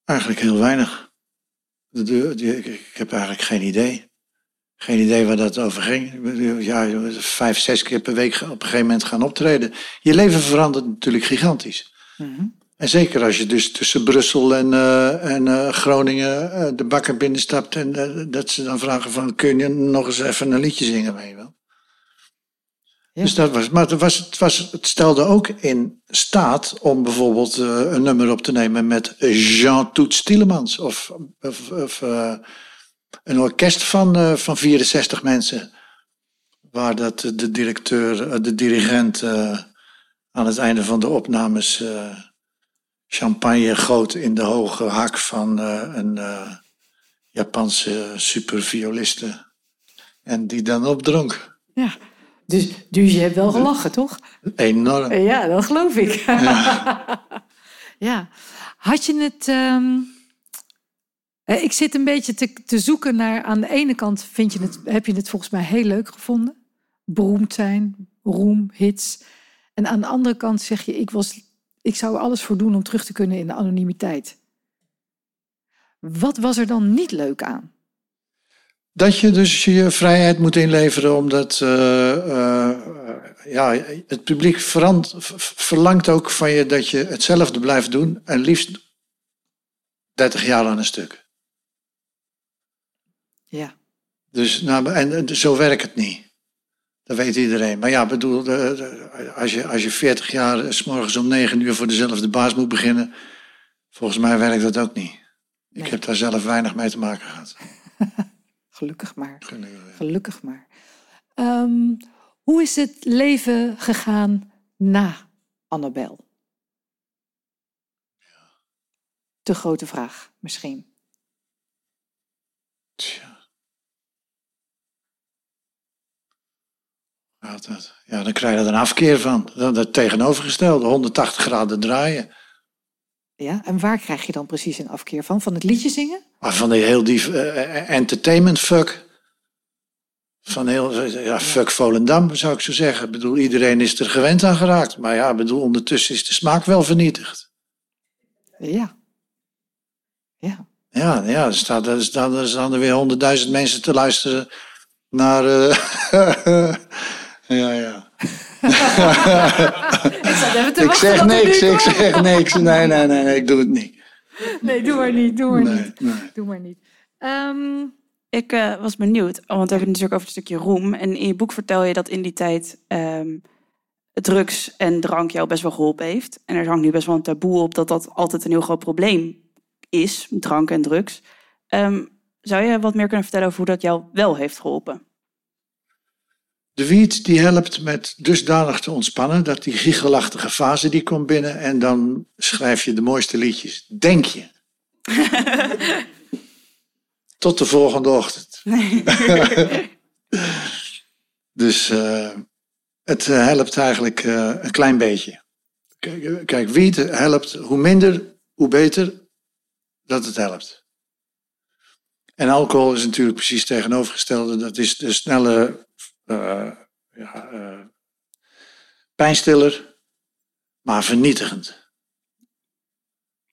Eigenlijk heel weinig. De, de- ik heb eigenlijk geen idee. Geen idee waar dat over ging. Ja, vijf, zes keer per week op een gegeven moment gaan optreden. Je leven verandert natuurlijk gigantisch. En zeker als je dus tussen Brussel en, eh, en eh, Groningen eh, de bakker binnenstapt en dat ze dan vragen van kun je nog eens even een liedje zingen, weet je wel. Ja. Dus dat was, maar het, was, het, was, het stelde ook in staat om bijvoorbeeld een nummer op te nemen met Jean Toets Tielemans of, of, of een orkest van, eh, van 64 mensen. Waar dat de directeur, eh, de dirigent eh, aan het einde van de opnames champagne goot in de hoge hak van een Japanse supervioliste. En die dan opdronk. Ja, dus, dus je hebt wel gelachen, toch? Enorm. Ja, dat geloof ik. Ja. <laughs> Had je het... ehm, eh, Ik zit een beetje te, te zoeken naar... Aan de ene kant vind je het, heb je het volgens mij heel leuk gevonden. Beroemd zijn, roem, hits. En aan de andere kant zeg je... Ik, was, ik zou er alles voor doen om terug te kunnen in de anonimiteit. Wat was er dan niet leuk aan? Dat je dus je vrijheid moet inleveren, omdat eh, eh, ja, het publiek verlangt ook van je dat je hetzelfde blijft doen. En liefst 30 jaar aan een stuk. Ja. Dus, nou, en zo werkt het niet. Dat weet iedereen. Maar ja, bedoel, als, je, als je 40 jaar s morgens om 9 uur voor dezelfde baas moet beginnen, volgens mij werkt dat ook niet. Ik heb daar zelf weinig mee te maken gehad. <laughs> Gelukkig maar. Gelukkig maar. Ehm, hoe is het leven gegaan na Annabel? De grote vraag, misschien. Tja. Gaat dat? Ja, dan krijg je er een afkeer van. Dan het tegenovergestelde, 180 graden draaien. Ja, en waar krijg je dan precies een afkeer van? Van het liedje zingen? Maar van die heel die eh, entertainment fuck. Van heel, ja, fuck Volendam zou ik zo zeggen. Ik bedoel, iedereen is er gewend aan geraakt. Maar ja, ik bedoel, ondertussen is de smaak wel vernietigd. Ja. Ja. Ja, ja er, staat, er, staan, er staan er weer honderdduizend mensen te luisteren naar... eh, <laughs> ja, ja. <laughs> ik zat even te Ik zeg niks, ik zeg niks. Nee, nee, nee, nee, ik doe het niet. Nee, doe maar niet, doe maar Nee, niet. nee. Doe maar niet. Ehm, Ik eh, was benieuwd, want we hebben het natuurlijk over het stukje roem. En in je boek vertel je dat in die tijd ehm, drugs en drank jou best wel geholpen heeft. En er hangt nu best wel een taboe op dat dat altijd een heel groot probleem is, drank en drugs. Ehm, zou je wat meer kunnen vertellen over hoe dat jou wel heeft geholpen? De wiet die helpt met dusdanig te ontspannen dat die giechelachtige fase die komt binnen en dan schrijf je de mooiste liedjes. Denk je. <laughs> Tot de volgende ochtend. <laughs> dus eh, het eh, helpt eigenlijk eh, een klein beetje. Kijk, kijk, wiet helpt, hoe minder, hoe beter dat het helpt. En alcohol is natuurlijk precies tegenovergestelde. Dat is de snelle ja, eh, pijnstiller, maar vernietigend.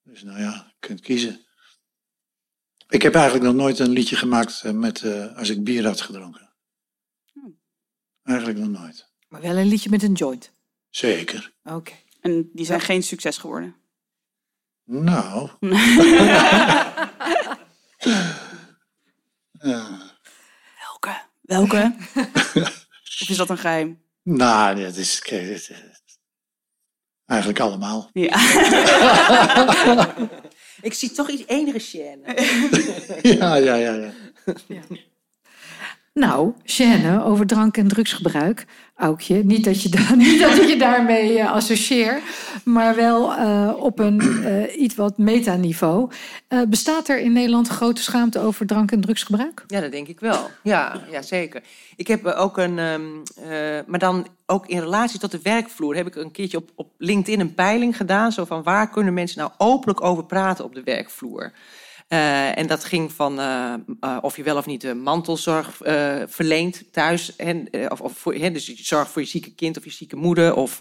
Dus nou ja, je kunt kiezen. Ik heb eigenlijk nog nooit een liedje gemaakt eh, met, eh, als ik bier had gedronken. Eigenlijk nog nooit. maar wel een liedje met een joint. Zeker. Oké. En die zijn geen succes geworden. Nou. <laughs> <laughs> ja. Welke? <laughs> Of is dat een geheim? Nou, dat is kijk, is- eigenlijk allemaal. Ja. <laughs> Ik zie toch iets enige chaîne. Ja, ja, ja, ja. Nou, Sjenne, over drank- en drugsgebruik. Aukje, niet dat je, <laughs> niet dat je daarmee eh, associeer, maar wel eh, op een eh, iets wat metaniveau. Bestaat er in Nederland grote schaamte over drank- en drugsgebruik? Ja, dat denk ik wel. Ja, ja zeker. Ik heb ook een, ehm, eh, maar dan ook in relatie tot de werkvloer, heb ik een keertje op, op LinkedIn een peiling gedaan. Zo van waar kunnen mensen nou openlijk over praten op de werkvloer? Eh, en dat ging van eh, eh, of je wel of niet de mantelzorg verleent thuis. En, of, of voor, hè, dus je zorgt voor je zieke kind of je zieke moeder. Of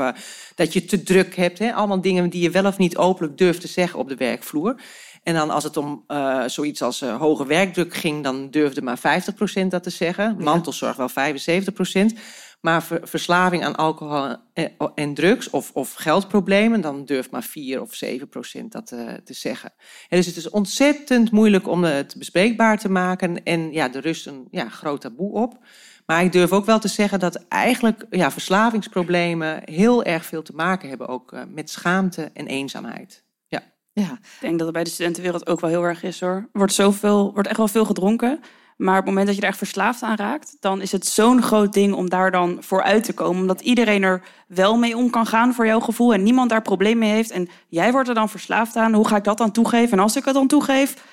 dat je te druk hebt. Hè, allemaal dingen die je wel of niet openlijk durft te zeggen op de werkvloer. En dan als het om zoiets als hoge werkdruk ging, dan durfde maar 50% dat te zeggen. Mantelzorg wel 75%. Maar ver- verslaving aan alcohol en, drugs of, of geldproblemen, dan durft maar 4 of 7 procent dat eh, te zeggen. En dus het is ontzettend moeilijk om het bespreekbaar te maken. En ja, er rust een ja, groot taboe op. Maar ik durf ook wel te zeggen dat eigenlijk ja, verslavingsproblemen heel erg veel te maken hebben ook eh, met schaamte en eenzaamheid. Ja. Ja, Ik denk dat het bij de studentenwereld ook wel heel erg is hoor. Wordt, zoveel, wordt echt wel veel gedronken. Maar op het moment dat je er echt verslaafd aan raakt, dan is het zo'n groot ding om daar dan voor uit te komen. Omdat iedereen er wel mee om kan gaan voor jouw gevoel en niemand daar probleem mee heeft. En jij wordt er dan verslaafd aan. Hoe ga ik dat dan toegeven? En als ik het dan toegeef,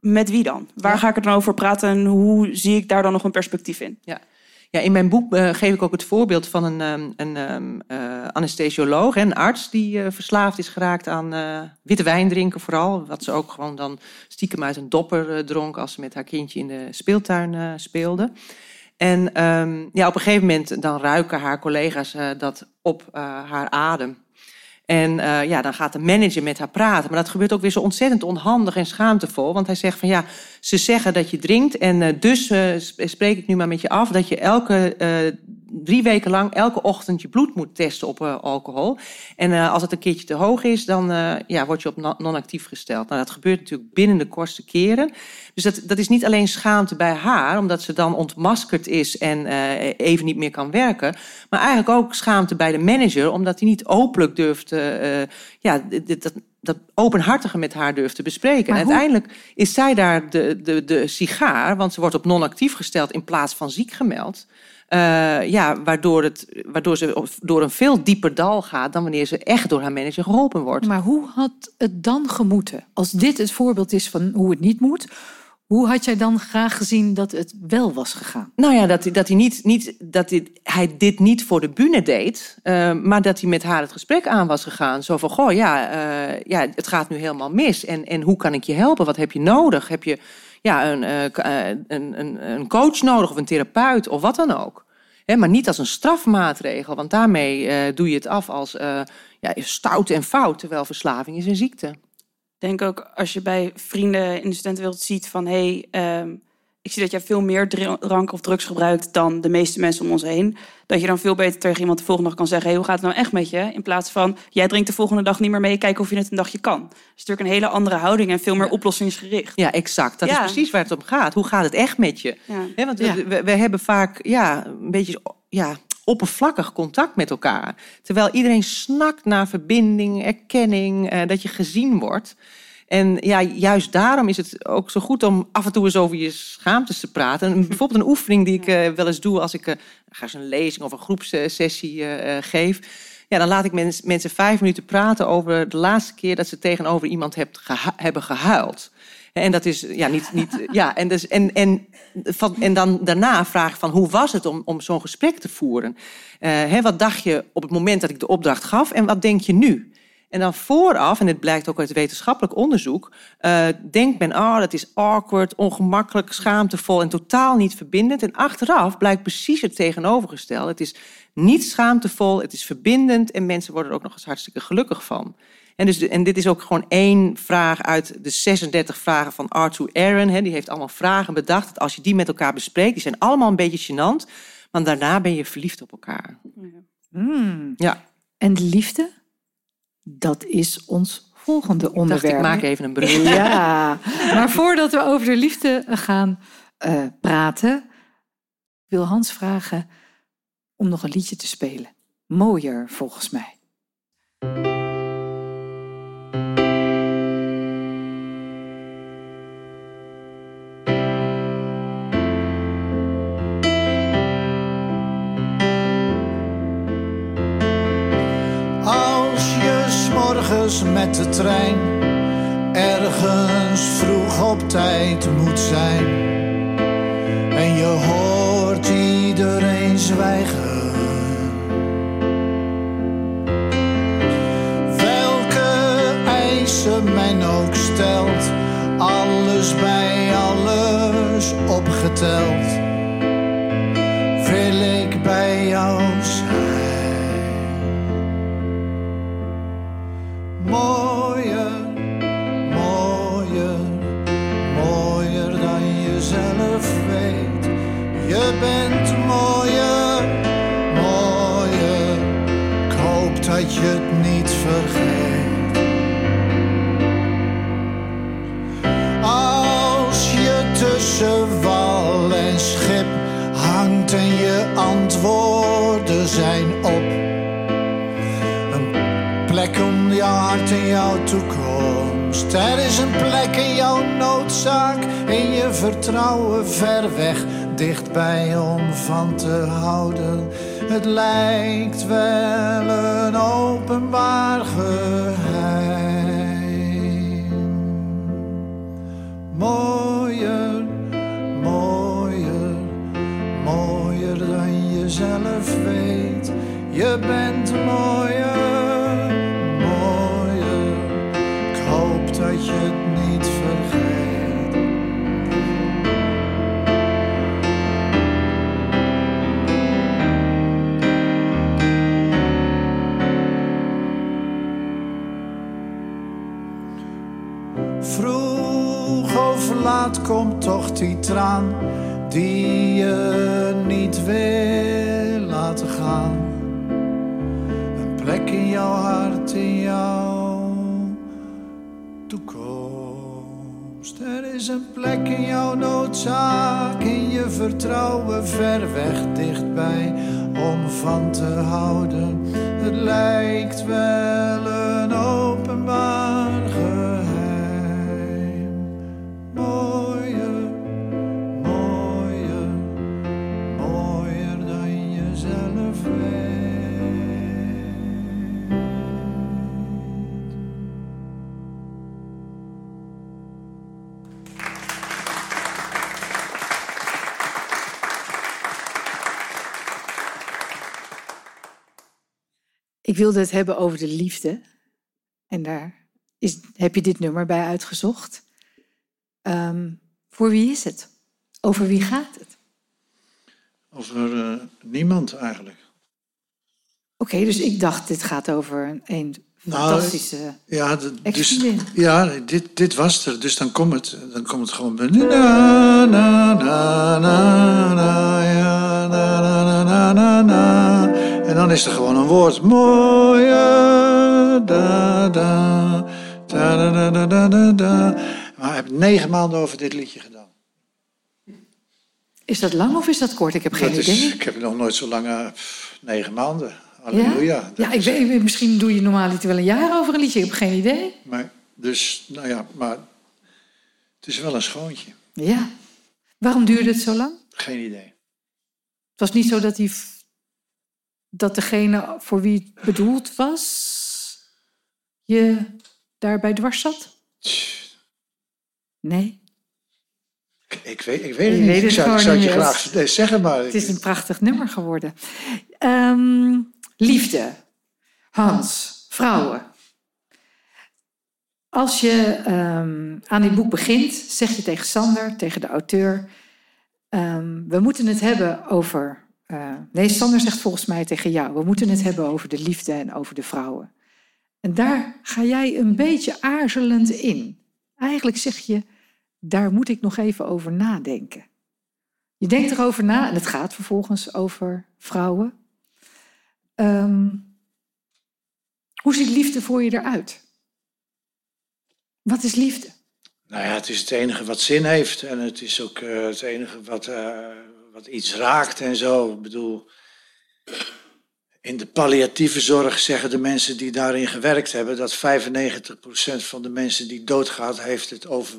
met wie dan? Waar ga ik er dan over praten en hoe zie ik daar dan nog een perspectief in? Ja, in mijn boek eh, geef ik ook het voorbeeld van een, ehm, een ehm, eh, anesthesioloog, een arts die eh, verslaafd is geraakt aan witte wijn drinken vooral. Wat ze ook gewoon dan stiekem uit een dopper dronk als ze met haar kindje in de speeltuin speelde. En ehm, ja, op een gegeven moment dan ruiken haar collega's dat op haar adem. En eh, ja, dan gaat de manager met haar praten. Maar dat gebeurt ook weer zo ontzettend onhandig en schaamtevol. Want hij zegt van ja, ze zeggen dat je drinkt. En eh, dus sp- spreek ik nu maar met je af dat je elke drie weken lang elke ochtend je bloed moet testen op eh, alcohol. En eh, als het een keertje te hoog is, dan eh, ja, word je op non- non-actief gesteld. Nou, dat gebeurt natuurlijk binnen de kortste keren. Dus dat, dat is niet alleen schaamte bij haar, omdat ze dan ontmaskerd is en even niet meer kan werken. Maar eigenlijk ook schaamte bij de manager, omdat hij niet openlijk durft. ja, dat, dat openhartige met haar durft te bespreken. En uiteindelijk is zij daar de, de, de sigaar, want ze wordt op non-actief gesteld in plaats van ziek gemeld. Eh, ja, waardoor, het, waardoor ze door een veel dieper dal gaat dan wanneer ze echt door haar manager geholpen wordt. Maar hoe had het dan gemoeten? Als dit het voorbeeld is van hoe het niet moet, hoe had jij dan graag gezien dat het wel was gegaan? Nou ja, dat, hij- dat, hij, niet, niet, dat dit, hij dit niet voor de bühne deed, eh, maar dat hij met haar het gesprek aan was gegaan. Zo van, goh, ja, eh, ja het gaat nu helemaal mis. En, en hoe kan ik je helpen? Wat heb je nodig? Heb je ja, een, eh, eh, een, een, een coach nodig of een therapeut of wat dan ook? Maar niet als een strafmaatregel, want daarmee eh, doe je het af als eh, ja, stout en fout, terwijl verslaving is een ziekte. Ik denk ook als je bij vrienden in de studentenwereld ziet van... hé, hey, ehm, ik zie dat jij veel meer dr- drank of drugs gebruikt dan de meeste mensen om ons heen. Dat je dan veel beter tegen iemand de volgende dag kan zeggen... hey, hoe gaat het nou echt met je? In plaats van, jij drinkt de volgende dag niet meer mee... kijken of je het een dagje kan. Dat is natuurlijk een hele andere houding en veel meer Ja. oplossingsgericht. Ja, exact. Dat Ja. is precies waar het om gaat. Hoe gaat het echt met je? Ja. Want we, we, we hebben vaak ja, een beetje ja, oppervlakkig contact met elkaar. Terwijl iedereen snakt naar verbinding, erkenning, eh, dat je gezien wordt. En ja, juist daarom is het ook zo goed om af en toe eens over je schaamtes te praten. En bijvoorbeeld een oefening die ik eh, wel eens doe als ik eh, ga eens een lezing of een groepssessie eh, geef. Ja, dan laat ik mens- mensen vijf minuten praten over de laatste keer dat ze tegenover iemand hebt gehu- hebben gehuild. En dat is ja niet. niet <laughs> ja, en, dus, en, en, van, en dan daarna vraag ik van hoe was het om, om zo'n gesprek te voeren? Hè, wat dacht je op het moment dat ik de opdracht gaf en wat denk je nu? En dan vooraf, en het blijkt ook uit wetenschappelijk onderzoek, eh, denkt men, oh, dat is awkward, ongemakkelijk, schaamtevol en totaal niet verbindend. En achteraf blijkt precies het tegenovergestelde. Het is niet schaamtevol, het is verbindend en mensen worden er ook nog eens hartstikke gelukkig van. En, dus en dit is ook gewoon één vraag uit de 36 vragen van Arthur Aaron. Hè, die heeft allemaal vragen bedacht. Dat als je die met elkaar bespreekt, die zijn allemaal een beetje gênant. Maar daarna ben je verliefd op elkaar. Ja, En de liefde, dat is ons volgende dacht onderwerp. ik maak even een brug. Ja, <laughs> maar voordat we over de liefde gaan eh, praten, wil Hans vragen om nog een liedje te spelen. Mooier volgens mij. Met de trein ergens vroeg op tijd moet zijn en je hoort iedereen zwijgen. Welke eisen men ook stelt, alles bij alles opgeteld, Er is een plek in jouw noodzaak, in je vertrouwen ver weg, dichtbij om van te houden. Het lijkt wel een openbaar geheim. Mooier, mooier, mooier dan je zelf weet. Je bent mooier. Laat komt toch die traan die je niet wil laten gaan. Een plek in jouw hart, in jouw toekomst. Er is een plek in jouw noodzaak, in je vertrouwen ver weg dichtbij om van te houden. Het lijkt wel een openbaar Ik wilde het hebben over de liefde. En daar is, heb je dit nummer bij uitgezocht. Ehm, voor wie is het? Over wie gaat het? Over eh, niemand eigenlijk. Oké, dus ik dacht, dit gaat over een, Nou, fantastische Ja, dus, ja dit, dit was er. Dus dan komt het, dan komt het gewoon. Na, na, na, na, na, ja, na, na, na, na, na. En dan is er gewoon een woord. Mooie. Da, da, da, da, da. Maar ik heb negen maanden over dit liedje gedaan. Is dat lang of is dat kort? Ik heb geen dat idee. Is, ik heb nog nooit zo lang, negen maanden. Halleluja. Ja, ja ik weet, misschien doe je normaal niet wel een jaar over een liedje. Ik heb geen idee. Maar, dus, nou ja, maar het is wel een schoontje. Ja. Waarom duurde het zo lang? Geen idee. Het was niet zo dat hij dat degene voor wie het bedoeld was, je daarbij dwars zat? Nee. Ik, ik weet, ik weet het Je niet. weet ik het zou, ik gewoon zou het je graag zeggen, maar... Het is een prachtig nummer geworden. Ehm, liefde. Hans. Vrouwen. Als je ehm, aan dit boek begint, zeg je tegen Sander, tegen de auteur... ehm, we moeten het hebben over... eh, nee, Sander zegt volgens mij tegen jou... we moeten het hebben over de liefde en over de vrouwen. En daar ga jij een beetje aarzelend in. Eigenlijk zeg je, daar moet ik nog even over nadenken. Je denkt erover na en het gaat vervolgens over vrouwen. Ehm, hoe ziet liefde voor je eruit? Wat is liefde? Nou ja, het is het enige wat zin heeft. En het is ook eh, het enige wat, eh, wat iets raakt en zo. Ik bedoel, in de palliatieve zorg zeggen de mensen die daarin gewerkt hebben... dat 95% van de mensen die doodgaat, heeft het over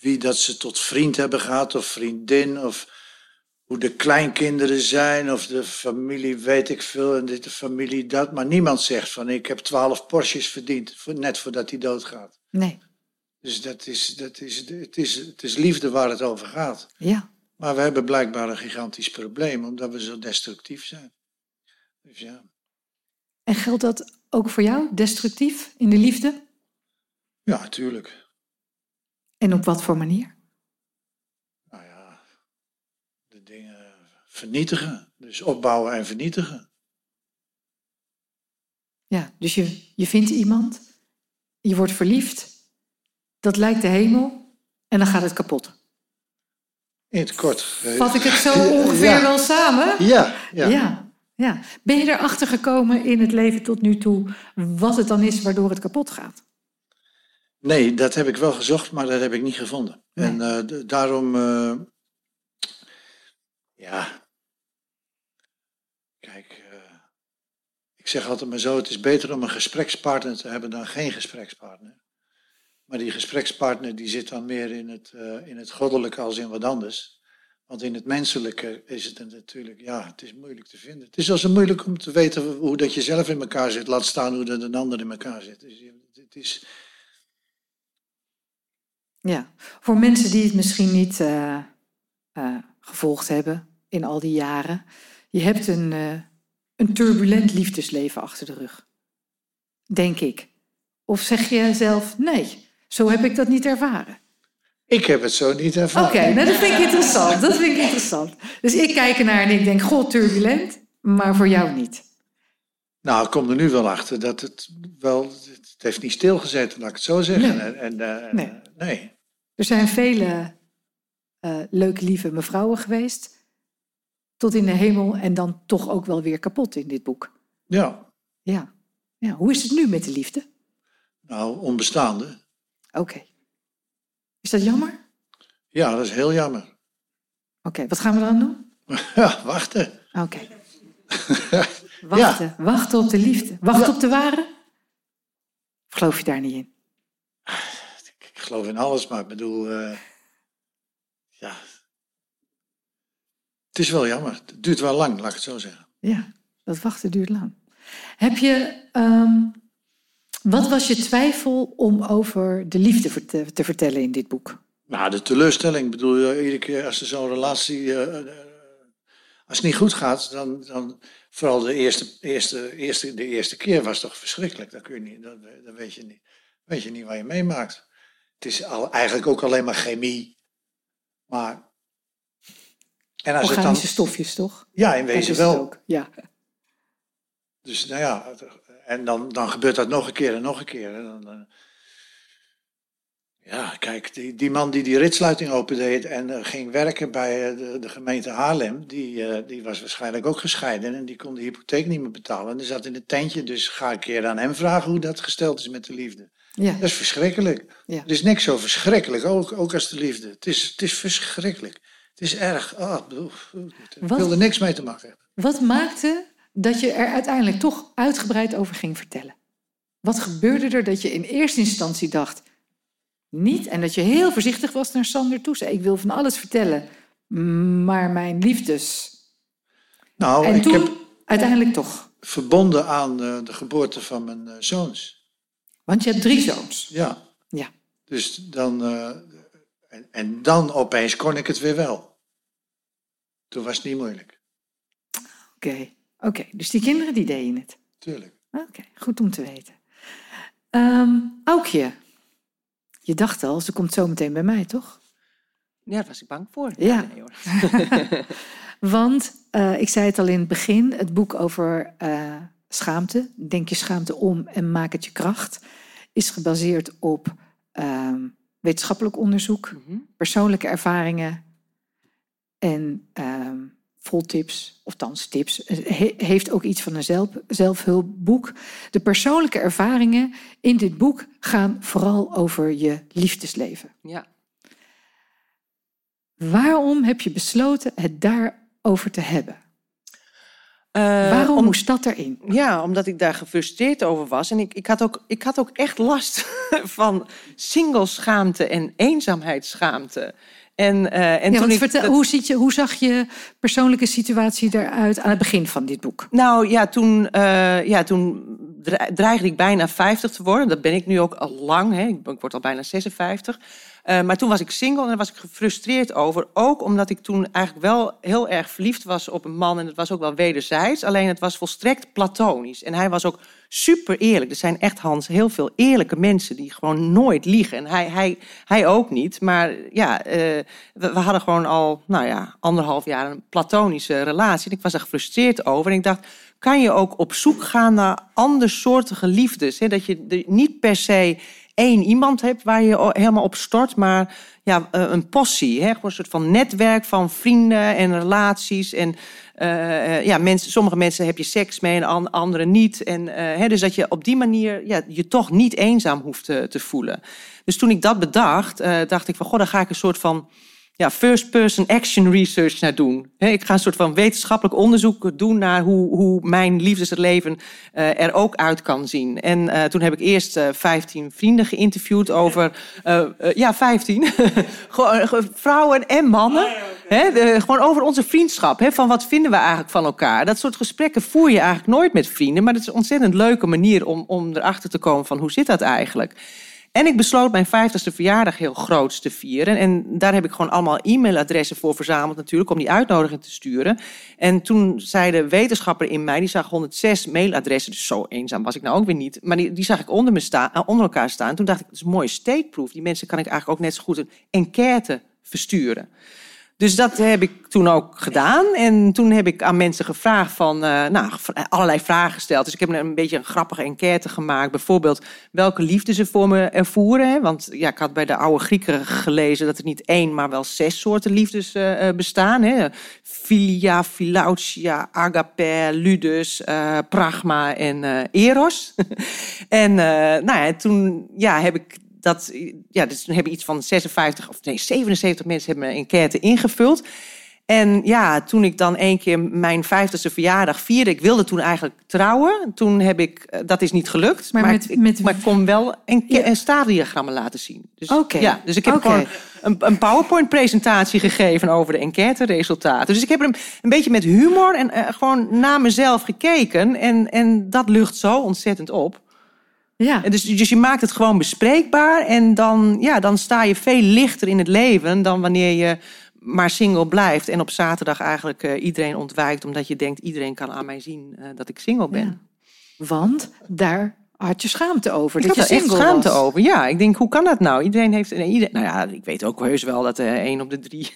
wie dat ze tot vriend hebben gehad... of vriendin, of hoe de kleinkinderen zijn... of de familie weet ik veel en dit, de familie dat. Maar niemand zegt van ik heb 12 Porsches verdiend, net voordat hij doodgaat. Nee, Dus dat is, dat is, het, is, het is liefde waar het over gaat. ja. Maar we hebben blijkbaar een gigantisch probleem, omdat we zo destructief zijn. Dus ja, En geldt dat ook voor jou, destructief in de liefde? ja, natuurlijk. En op wat voor manier? Nou ja, de dingen vernietigen. Dus opbouwen en vernietigen. Ja, dus je, je vindt iemand, je wordt verliefd, dat lijkt de hemel en dan gaat het kapot. In het kort. Vat ik het zo ongeveer <laughs> ja. wel samen? Ja, ja. Ja, ja. Ben je erachter gekomen in het leven tot nu toe wat het dan is waardoor het kapot gaat? Nee, dat heb ik wel gezocht, maar dat heb ik niet gevonden. Nee. En eh, daarom, eh, ja, kijk, eh, ik zeg altijd maar zo, het is beter om een gesprekspartner te hebben dan geen gesprekspartner. Maar die gesprekspartner die zit dan meer in het, eh, in het goddelijke als in wat anders. Want in het menselijke is het natuurlijk, ja, het is moeilijk te vinden. Het is als moeilijk om te weten hoe dat je zelf in elkaar zit, laat staan hoe dat een ander in elkaar zit. Dus het is, Ja, voor mensen die het misschien niet eh, eh, gevolgd hebben in al die jaren. Je hebt een, een turbulent liefdesleven achter de rug. Denk ik. Of zeg je zelf, nee, zo heb ik dat niet ervaren. Ik heb het zo niet Oké, ervaren. nou dat vind ik interessant. Dat vind ik interessant. Dus ik kijk ernaar en ik denk, god, turbulent, maar voor jou niet. Nou, ik kom er nu wel achter dat het wel. Het heeft niet stilgezeten, laat ik het zo zeggen. Nee. En, en, eh, Nee. nee. Er zijn vele eh, leuke, lieve mevrouwen geweest. Tot in de hemel en dan toch ook wel weer kapot in dit boek. Ja, Ja. ja. Hoe is het nu met de liefde? nou, onbestaande. Oké. Is dat jammer? Ja, dat is heel jammer. Oké, wat gaan we dan doen? <laughs> Ja, wachten. Oké. <laughs> Wachten. Wachten op de liefde. Wachten op de ware? Of geloof je daar niet in? Ik, geloof in alles, maar ik bedoel. eh, ja. Het is wel jammer. Het duurt wel lang, laat ik het zo zeggen. Ja, dat wachten duurt lang. Heb je. ehm, wat was je twijfel om over de liefde te vertellen in dit boek? Nou, de teleurstelling. Ik bedoel, eh, iedere keer als er zo'n relatie. eh, eh, Als het niet goed gaat, dan, dan vooral de eerste, eerste, eerste, de eerste keer was toch verschrikkelijk. Dat, kun je niet, dat, dat weet, je niet, weet je niet wat je meemaakt. Het is al, eigenlijk ook alleen maar chemie. Maar. En als Organische het dan, stofjes, toch? Ja, in wezen wel. Ook. Ja. Dus nou ja, en dan, dan gebeurt dat nog een keer en nog een keer. En dan, ja, kijk, die, die man die die ritsluiting opendeed en uh, ging werken bij uh, de, de, gemeente Haarlem, die, uh, die was waarschijnlijk ook gescheiden en die kon de hypotheek niet meer betalen. En die zat in het tentje, dus ga een keer aan hem vragen hoe dat gesteld is met de liefde. Ja. Dat is verschrikkelijk. Ja. Er is niks zo verschrikkelijk, ook, ook als de liefde. Het is, het is verschrikkelijk. Het is erg. Oh, ik wil er niks mee te maken hebben. Wat maakte dat je er uiteindelijk toch uitgebreid over ging vertellen? Wat gebeurde er dat je in eerste instantie dacht niet. En dat je heel voorzichtig was naar Sander toe. Zei, ik wil van alles vertellen, maar mijn liefdes. Nou, en ik heb uiteindelijk toch. Verbonden aan de, de geboorte van mijn uh, zoons. Want je hebt drie zoons. Ja. ja. Dus dan. Uh, en, en dan opeens kon ik het weer wel. Toen was het niet moeilijk. Oké, oké. Dus die kinderen die deden het. Tuurlijk. Oké, goed om te weten. Um, Aukje, je dacht al, ze komt zo meteen bij mij, toch? Ja, daar was ik bang voor. Ja. <laughs> <laughs> Want uh, ik zei het al in het begin, het boek over uh, schaamte, denk je schaamte om en maak het je kracht, is gebaseerd op uh, wetenschappelijk onderzoek, mm -hmm. persoonlijke ervaringen en ehm, vol tips, of thans tips, heeft ook iets van een zelf, zelfhulpboek. De persoonlijke ervaringen in dit boek gaan vooral over je liefdesleven. Ja. Waarom heb je besloten het daarover te hebben? Uh, Waarom om, moest dat erin? Ja, omdat ik daar gefrustreerd over was. En ik, ik, had, ook, ik had ook echt last <laughs> van singleschaamte en eenzaamheidsschaamte. En, uh, en ja, toen ik, vertel, hoe, ziet je, hoe zag je persoonlijke situatie eruit aan het begin van dit boek? Nou ja, toen, uh, ja, toen dreigde ik bijna 50 te worden. Dat ben ik nu ook al lang. Hè. Ik word al bijna 56. Uh, maar toen was ik single en daar was ik gefrustreerd over. Ook omdat ik toen eigenlijk wel heel erg verliefd was op een man. En het was ook wel wederzijds. Alleen het was volstrekt platonisch. En hij was ook super eerlijk. Er zijn echt, Hans, heel veel eerlijke mensen die gewoon nooit liegen. En hij, hij, hij ook niet. Maar ja, we, we, hadden gewoon al, nou ja, anderhalf jaar een platonische relatie. En ik was er gefrustreerd over. En ik dacht, kan je ook op zoek gaan naar andersoortige liefdes? Hè? Dat je niet per se één iemand hebt waar je helemaal op stort, maar ja, eh, een possie. Hè? Gewoon een soort van netwerk van vrienden en relaties. En uh, ja, mensen, sommige mensen heb je seks mee en andere niet. En, hè, dus dat je op die manier ja, je toch niet eenzaam hoeft te, te voelen. Dus toen ik dat bedacht, dacht ik van, goh, dan ga ik een soort van ja, first-person action research naar doen. ik ga een soort van wetenschappelijk onderzoek doen naar hoe, hoe mijn liefdesleven uh, er ook uit kan zien. En uh, toen heb ik eerst uh, 15 vrienden geïnterviewd over, ja, 15, <laughs> vrouwen en mannen. De, gewoon over onze vriendschap. van wat vinden we eigenlijk van elkaar? Dat soort gesprekken voer je eigenlijk nooit met vrienden. Maar het is een ontzettend leuke manier om, om erachter te komen van hoe zit dat eigenlijk. En ik besloot mijn 50ste verjaardag heel groots te vieren. En daar heb ik gewoon allemaal e-mailadressen voor verzameld natuurlijk, om die uitnodiging te sturen. En toen zei de wetenschapper in mij, die zag 106 mailadressen, dus zo eenzaam was ik nou ook weer niet. Maar die, zag ik onder, me staan, eh, onder elkaar staan. Toen dacht ik, dat is een mooie steekproef. Die mensen kan ik eigenlijk ook net zo goed een enquête versturen. Dus dat heb ik toen ook gedaan. En toen heb ik aan mensen gevraagd van, uh, nou, allerlei vragen gesteld. Dus ik heb een beetje een grappige enquête gemaakt. Bijvoorbeeld welke liefde ze voor me ervoeren. Want ja, ik had bij de oude Grieken gelezen dat er niet één, maar wel zes soorten liefdes uh, bestaan. Hè. Philia, philautia, agape, ludus, uh, pragma en eros. <laughs> en nou ja, toen ja, heb ik dat, ja, dus hebben iets van 56 of nee, 77 mensen hebben een enquête ingevuld. En ja, toen ik dan één keer mijn vijftigste verjaardag vierde, ik wilde toen eigenlijk trouwen. Toen heb ik, eh, dat is niet gelukt, maar, met, ik, met... maar ik kon wel een, ja. een laten zien. Dus, okay. ja, dus ik heb gewoon een, een PowerPoint-presentatie gegeven over de enquête-resultaten. Dus ik heb er een, een beetje met humor en uh, gewoon naar mezelf gekeken. En, en dat lucht zo ontzettend op. Ja. Dus, dus je maakt het gewoon bespreekbaar en dan, ja, dan sta je veel lichter in het leven dan wanneer je maar single blijft en op zaterdag eigenlijk eh, iedereen ontwijkt omdat je denkt iedereen kan aan mij zien eh, dat ik single ben. Ja. Want daar had je schaamte over. Ik dat had je echt schaamte was. over. Ja, ik denk, hoe kan dat nou? Iedereen heeft... nee, nou ja, ik weet ook heus wel dat eh één op de drie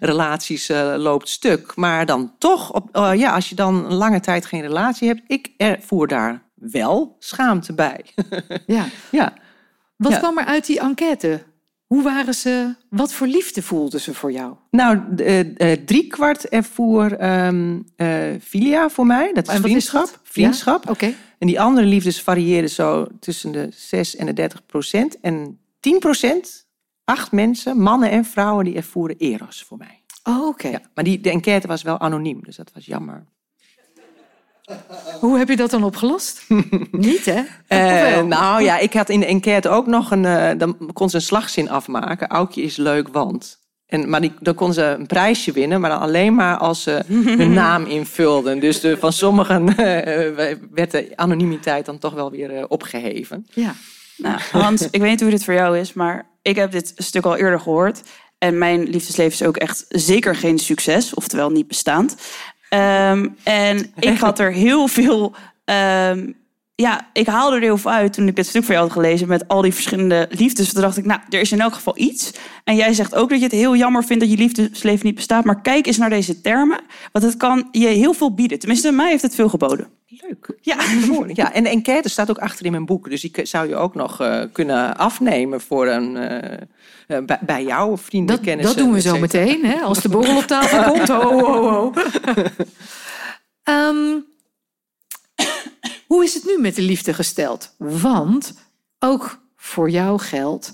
relaties loopt stuk. Maar dan toch, op, ja, als je dan lange tijd geen relatie hebt... Ik ervoer daar wel schaamte bij. <laughs> Ja. ja. Wat Ja. kwam er uit die enquête? Hoe waren ze? Wat voor liefde voelden ze voor jou? Nou, uh, drie kwart ervoer ehm eh, filia voor mij. Dat is En wat is vriendschap. dat? vriendschap. Ja? Oké. En die andere liefdes varieerden zo tussen de 6 en de 30 procent. En 10 procent, acht mensen, mannen en vrouwen, die ervoeren eros voor mij. Oh, oké. Ja, maar die, de enquête was wel anoniem, dus dat was jammer. Hoe heb je dat dan opgelost? <laughs> Niet, hè? Eh, nou ja, ik had in de enquête ook nog een. eh, dan kon ze een slagzin afmaken. Aukje is leuk, want. En, maar die, dan kon ze een prijsje winnen, maar dan alleen maar als ze hun <laughs> naam invulden. Dus de, van sommigen eh, werd de anonimiteit dan toch wel weer eh, opgeheven. Ja. Nou, Hans, ik weet niet hoe dit voor jou is, maar ik heb dit stuk al eerder gehoord. En mijn liefdesleven is ook echt zeker geen succes, oftewel niet bestaand. Ehm, en ik had er heel veel. ehm, ja, ik haalde er heel veel uit toen ik dit stuk voor jou had gelezen met al die verschillende liefdes. Toen dacht ik, nou, er is in elk geval iets. En jij zegt ook dat je het heel jammer vindt dat je liefdesleven niet bestaat. Maar kijk eens naar deze termen, want het kan je heel veel bieden. Tenminste, mij heeft het veel geboden. Leuk. Ja, Ja, en de enquête staat ook achter in mijn boek. Dus die k- zou je ook nog eh, kunnen afnemen voor een, eh, eh, bij, bij jou, vrienden, Dat, kennissen. dat doen we zo meteen, hè? als de borrel op tafel <laughs> komt. Ho, ho, ho. <laughs> Ehm, hoe is het nu met de liefde gesteld? Want ook voor jou geldt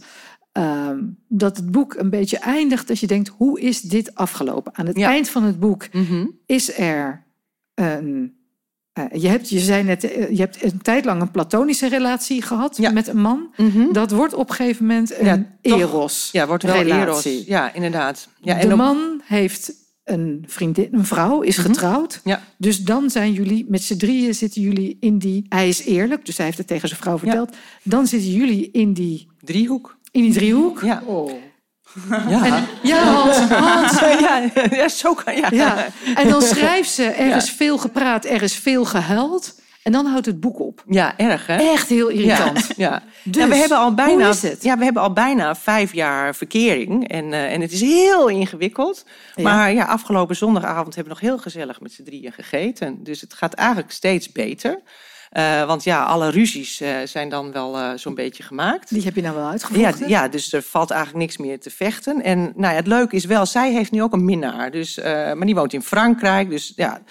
ehm, dat het boek een beetje eindigt dat je denkt, hoe is dit afgelopen? Aan het Ja. eind van het boek Mhm. is er een... eh, je, hebt, je zei net, eh, je hebt een tijd lang een platonische relatie gehad Ja. met een man. Mhm. Dat wordt op een gegeven moment een Ja, toch. eros. Ja, wordt wel relatie. eros. Ja, inderdaad. Ja, de en op- man heeft een vriendin, een vrouw, is getrouwd. Ja. Dus dan zijn jullie, met z'n drieën zitten jullie in die... Hij is eerlijk, dus hij heeft het tegen zijn vrouw verteld. Dan zitten jullie in die, driehoek. in die driehoek. Ja. En, Ja. ja, Hans, Hans. ja, ja, zo kan ja. Ja. En dan <laughs> schrijft ze, er is veel gepraat, er is veel gehuild. En dan houdt het boek op. Ja, erg hè? Echt heel irritant. Ja, <laughs> ja. Dus, ja, we hebben al bijna, hoe is het? Ja, we hebben al bijna vijf jaar verkering. En, eh, en het is heel ingewikkeld. Ja. Maar ja, afgelopen zondagavond hebben we nog heel gezellig met z'n drieën gegeten. Dus het gaat eigenlijk steeds beter. Eh, want ja, alle ruzies eh, zijn dan wel zo'n beetje gemaakt. Die heb je nou wel Ja, uitgevochten? ja, dus er valt eigenlijk niks meer te vechten. En nou ja, het leuke is wel, zij heeft nu ook een minnaar. Dus, maar die woont in Frankrijk. Dus ja,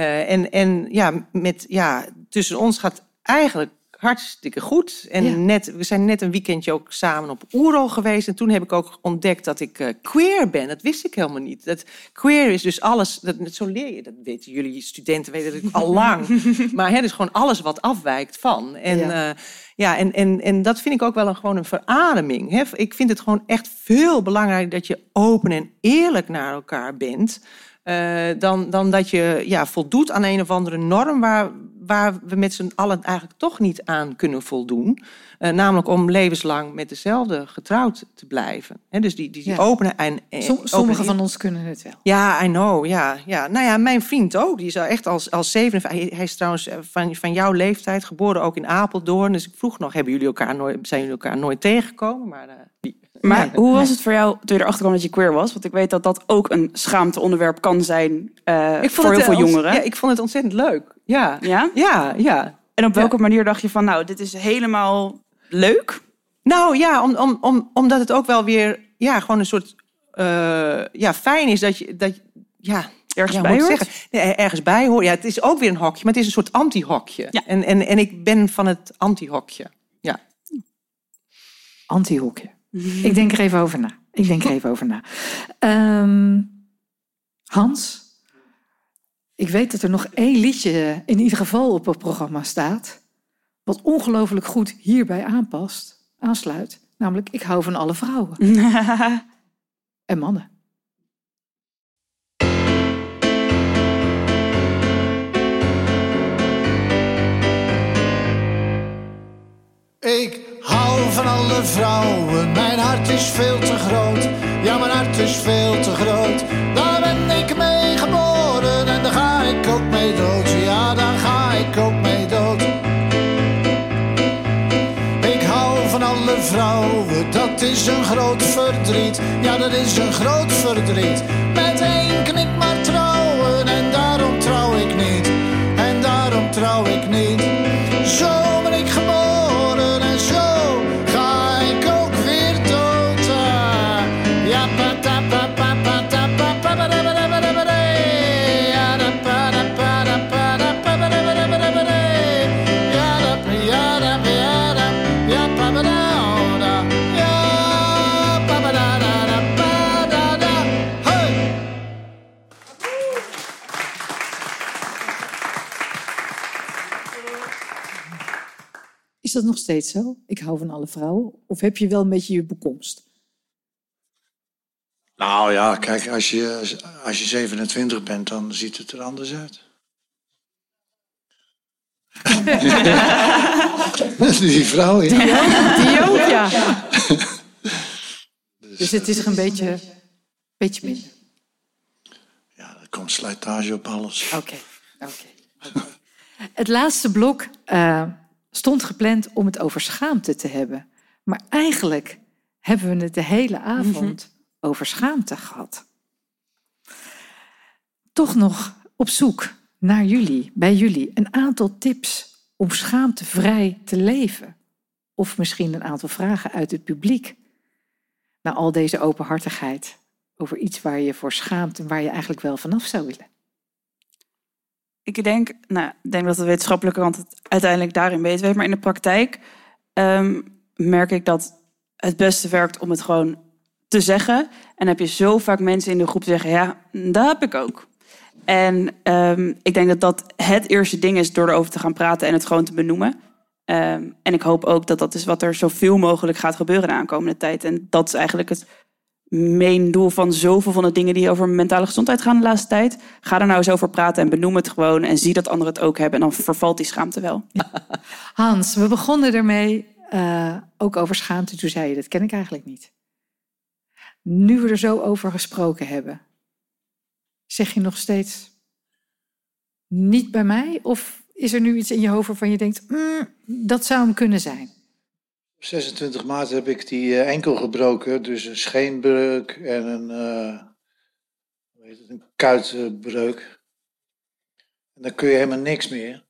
eh, en, en ja, met, ja, tussen ons gaat eigenlijk hartstikke goed. En Ja. net, we zijn net een weekendje ook samen op Oerol geweest. En toen heb ik ook ontdekt dat ik eh, queer ben. Dat wist ik helemaal niet. Dat queer is dus alles, dat, zo leer je, dat weten jullie studenten weten dat al lang. <laughs> maar het is gewoon alles wat afwijkt van. En Ja. ja, ja en, en, en dat vind ik ook wel een, gewoon een verademing. Hè? Ik vind het gewoon echt veel belangrijker dat je open en eerlijk naar elkaar bent. Eh, dan, dan dat je ja, voldoet aan een of andere norm waar, waar we met z'n allen eigenlijk toch niet aan kunnen voldoen. Eh, namelijk om levenslang met dezelfde getrouwd te blijven. Hè, dus die, die, die Ja. opene en, en Som- open- Sommigen van ons kunnen het wel. ja, I know. Ja, ja. Nou ja, mijn vriend ook. Die is echt als, als 57. Hij, is trouwens eh, van, van jouw leeftijd, geboren ook in Apeldoorn. Dus ik vroeg nog, hebben jullie elkaar nooit, zijn jullie elkaar nooit tegengekomen? Maar eh, Maar nee. hoe was het voor jou toen je erachter kwam dat je queer was? Want ik weet dat dat ook een schaamteonderwerp kan zijn eh, ik voor heel veel eh, ont- jongeren. Ja, ik vond het ontzettend leuk. Ja, Ja? ja, ja. En op welke manier dacht je van, nou, dit is helemaal leuk? Nou ja, om, om, om, omdat het ook wel weer ja, gewoon een soort eh, ja, fijn is dat je. Dat, ja, Ergens ja, bij hoort? zeggen? Nee, ergens bij hoor. Ja, het is ook weer een hokje, maar het is een soort anti-hokje. Ja. En, en, en ik ben van het anti-hokje. Ja. Anti-hokje. Ik denk er even over na. Ik denk er even over na. Ehm, Hans, ik weet dat er nog één liedje in ieder geval op het programma staat. Wat ongelooflijk goed hierbij aanpast, aansluit. Namelijk, ik hou van alle vrouwen <laughs> en mannen. Ik hou van alle vrouwen, mijn hart is veel te groot. Ja, mijn hart is veel te groot. Daar ben ik mee geboren en daar ga ik ook mee dood. Ja, daar ga ik ook mee dood. Ik hou van alle vrouwen, dat is een groot verdriet. Ja, dat is een groot verdriet. Met dat nog steeds zo? Ik hou van alle vrouwen. Of heb je wel een beetje je bekomst? Nou ja, kijk, als je, als je 27 bent, dan ziet het er anders uit. <laughs> Die vrouw, ja. Die ook, ja. Dus het is er een beetje, beetje minder. Ja, er komt slijtage op alles. Oké, oké. oké. Het laatste blok eh, stond gepland om het over schaamte te hebben. Maar eigenlijk hebben we het de hele avond over schaamte gehad. Toch nog op zoek naar jullie, bij jullie, een aantal tips om schaamtevrij te leven. Of misschien een aantal vragen uit het publiek. Na al deze openhartigheid over iets waar je voor schaamt en waar je eigenlijk wel vanaf zou willen. Ik denk, nou, ik denk dat de wetenschappelijke kant het uiteindelijk daarin beter weet. Maar in de praktijk ehm, merk ik dat het beste werkt om het gewoon te zeggen. En dan heb je zo vaak mensen in de groep zeggen, ja, dat heb ik ook. En ehm, ik denk dat dat het eerste ding is door erover te gaan praten en het gewoon te benoemen. Ehm, en ik hoop ook dat dat is wat er zoveel mogelijk gaat gebeuren de aankomende tijd. En dat is eigenlijk het main doel van zoveel van de dingen die over mentale gezondheid gaan de laatste tijd. Ga er nou eens over praten en benoem het gewoon. En zie dat anderen het ook hebben. En dan vervalt die schaamte wel. Hans, we begonnen ermee eh, ook over schaamte. Toen zei je, dat ken ik eigenlijk niet. Nu we er zo over gesproken hebben, zeg je nog steeds niet bij mij? Of is er nu iets in je hoofd waarvan je denkt, "Mm, dat zou hem kunnen zijn? Op 26 maart heb ik die eh, enkel gebroken, dus een scheenbreuk en een, eh, hoe heet het, een kuitbreuk. En dan kun je helemaal niks meer.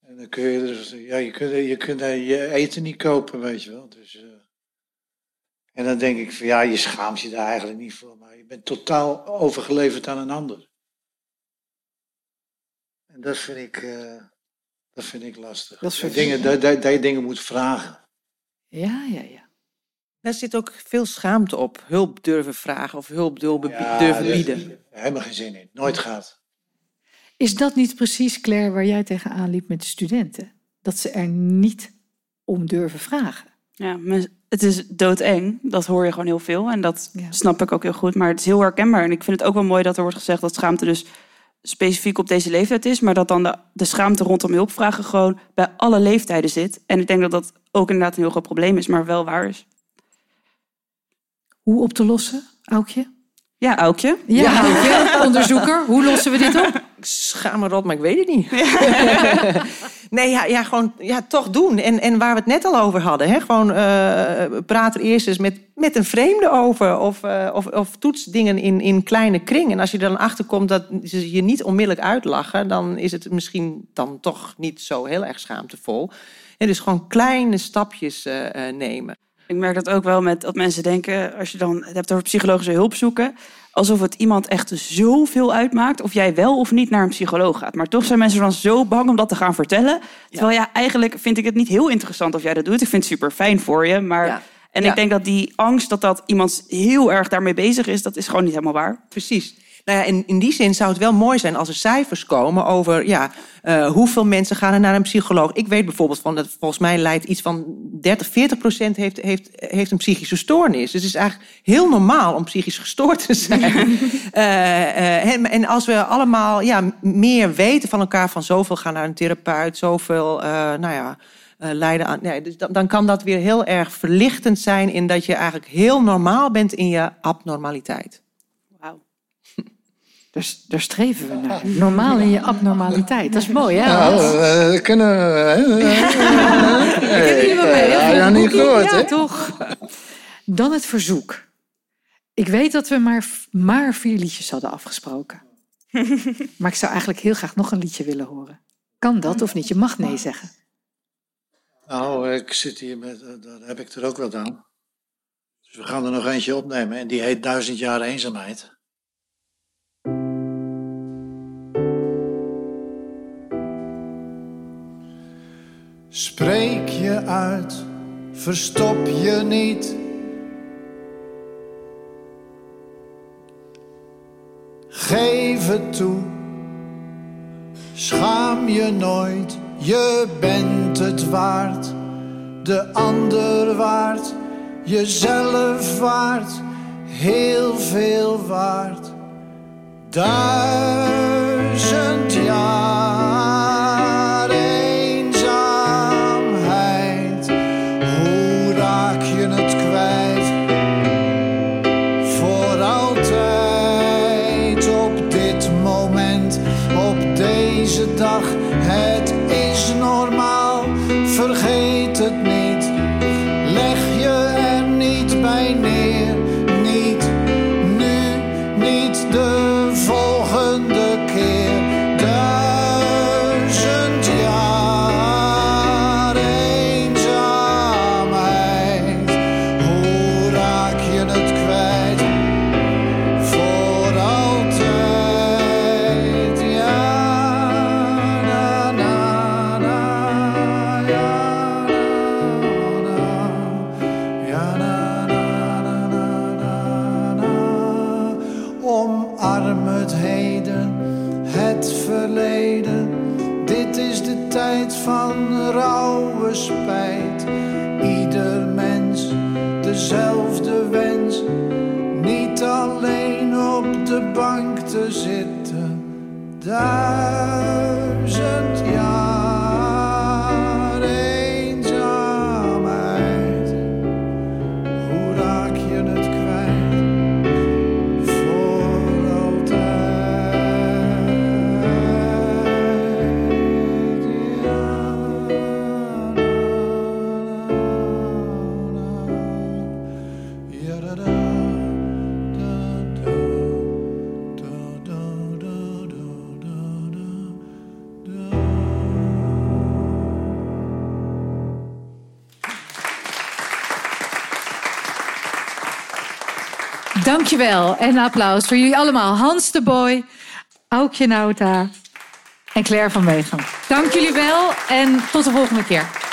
En dan kun je, dus, ja, je kunt, je kunt eh, eten niet kopen, weet je wel. Dus, en dan denk ik van ja, je schaamt je daar eigenlijk niet voor, maar je bent totaal overgeleverd aan een ander. En dat vind ik, dat vind ik lastig. Dat dingen, dat, dat, dat je dingen moet vragen. Ja, ja, ja. Daar zit ook veel schaamte op. Hulp durven vragen of hulp durven, Ja, durven daar- bieden. Helemaal geen zin in. Nooit gaat. Is dat niet precies, Claire, waar jij tegenaan liep met de studenten? Dat ze er niet om durven vragen. Ja, het is doodeng. Dat hoor je gewoon heel veel. En dat Ja. snap ik ook heel goed. Maar het is heel herkenbaar. En ik vind het ook wel mooi dat er wordt gezegd dat schaamte dus specifiek op deze leeftijd is. Maar dat dan de, de schaamte rondom hulpvragen gewoon bij alle leeftijden zit. En ik denk dat dat ook inderdaad een heel groot probleem is, maar wel waar is. Hoe op te lossen, Aukje? Ja, Aukje. Ja, Aukje, onderzoeker. Hoe lossen we dit op? <laughs> Ik schaam me rot, maar ik weet het niet. <laughs> nee, ja, ja, gewoon ja, toch doen. En, en waar we het net al over hadden. Hè? Gewoon eh, praat er eerst eens met, met een vreemde over. Of, eh, of, of toets dingen in, in kleine kring. En als je dan achterkomt dat ze je niet onmiddellijk uitlachen... dan is het misschien dan toch niet zo heel erg schaamtevol. En dus gewoon kleine stapjes eh, nemen. Ik merk dat ook wel met dat mensen denken, als je dan het hebt over psychologische hulp zoeken, alsof het iemand echt zoveel uitmaakt of jij wel of niet naar een psycholoog gaat. Maar toch zijn mensen dan zo bang om dat te gaan vertellen. Terwijl ja, eigenlijk vind ik het niet heel interessant of jij dat doet. Ik vind het super fijn voor je, maar Ja. en Ja. ik denk dat die angst dat dat iemand heel erg daarmee bezig is, dat is gewoon niet helemaal waar. Precies. Nou ja, in, in die zin zou het wel mooi zijn als er cijfers komen over ja, eh, hoeveel mensen gaan er naar een psycholoog. Ik weet bijvoorbeeld van dat volgens mij leidt iets van 30, 40 procent heeft, heeft, heeft een psychische stoornis. Dus het is eigenlijk heel normaal om psychisch gestoord te zijn. <laughs> Eh, eh, en, en als we allemaal ja, meer weten van elkaar, van zoveel gaan naar een therapeut, zoveel, nou ja. leiden aan. Nee, dus dan, dan kan dat weer heel erg verlichtend zijn in dat je eigenlijk heel normaal bent in je abnormaliteit. Dus daar streven we naar. Normaal in je abnormaliteit. Dat is mooi, hè? Nou, Hans? we kunnen. <laughs> Kennen jullie wel mee, hè? Ja, ja, niet gehoord, Ja, hè? toch? Dan het verzoek. Ik weet dat we maar, maar vier liedjes hadden afgesproken. <laughs> Maar ik zou eigenlijk heel graag nog een liedje willen horen. Kan dat of niet? Je mag nee zeggen. Nou, ik zit hier met. eh, Dat heb ik er ook wel aan. Dus we gaan er nog eentje opnemen. En die heet Duizend jaar eenzaamheid. Spreek je uit, verstop je niet. Geef het toe, schaam je nooit, je bent het waard. De ander waard, jezelf waard, heel veel waard. Duizend jaar Dankjewel en een applaus voor jullie allemaal. Hans de Boy, Aukje Nauta en Claire van Wegen. Dank jullie wel en tot de volgende keer.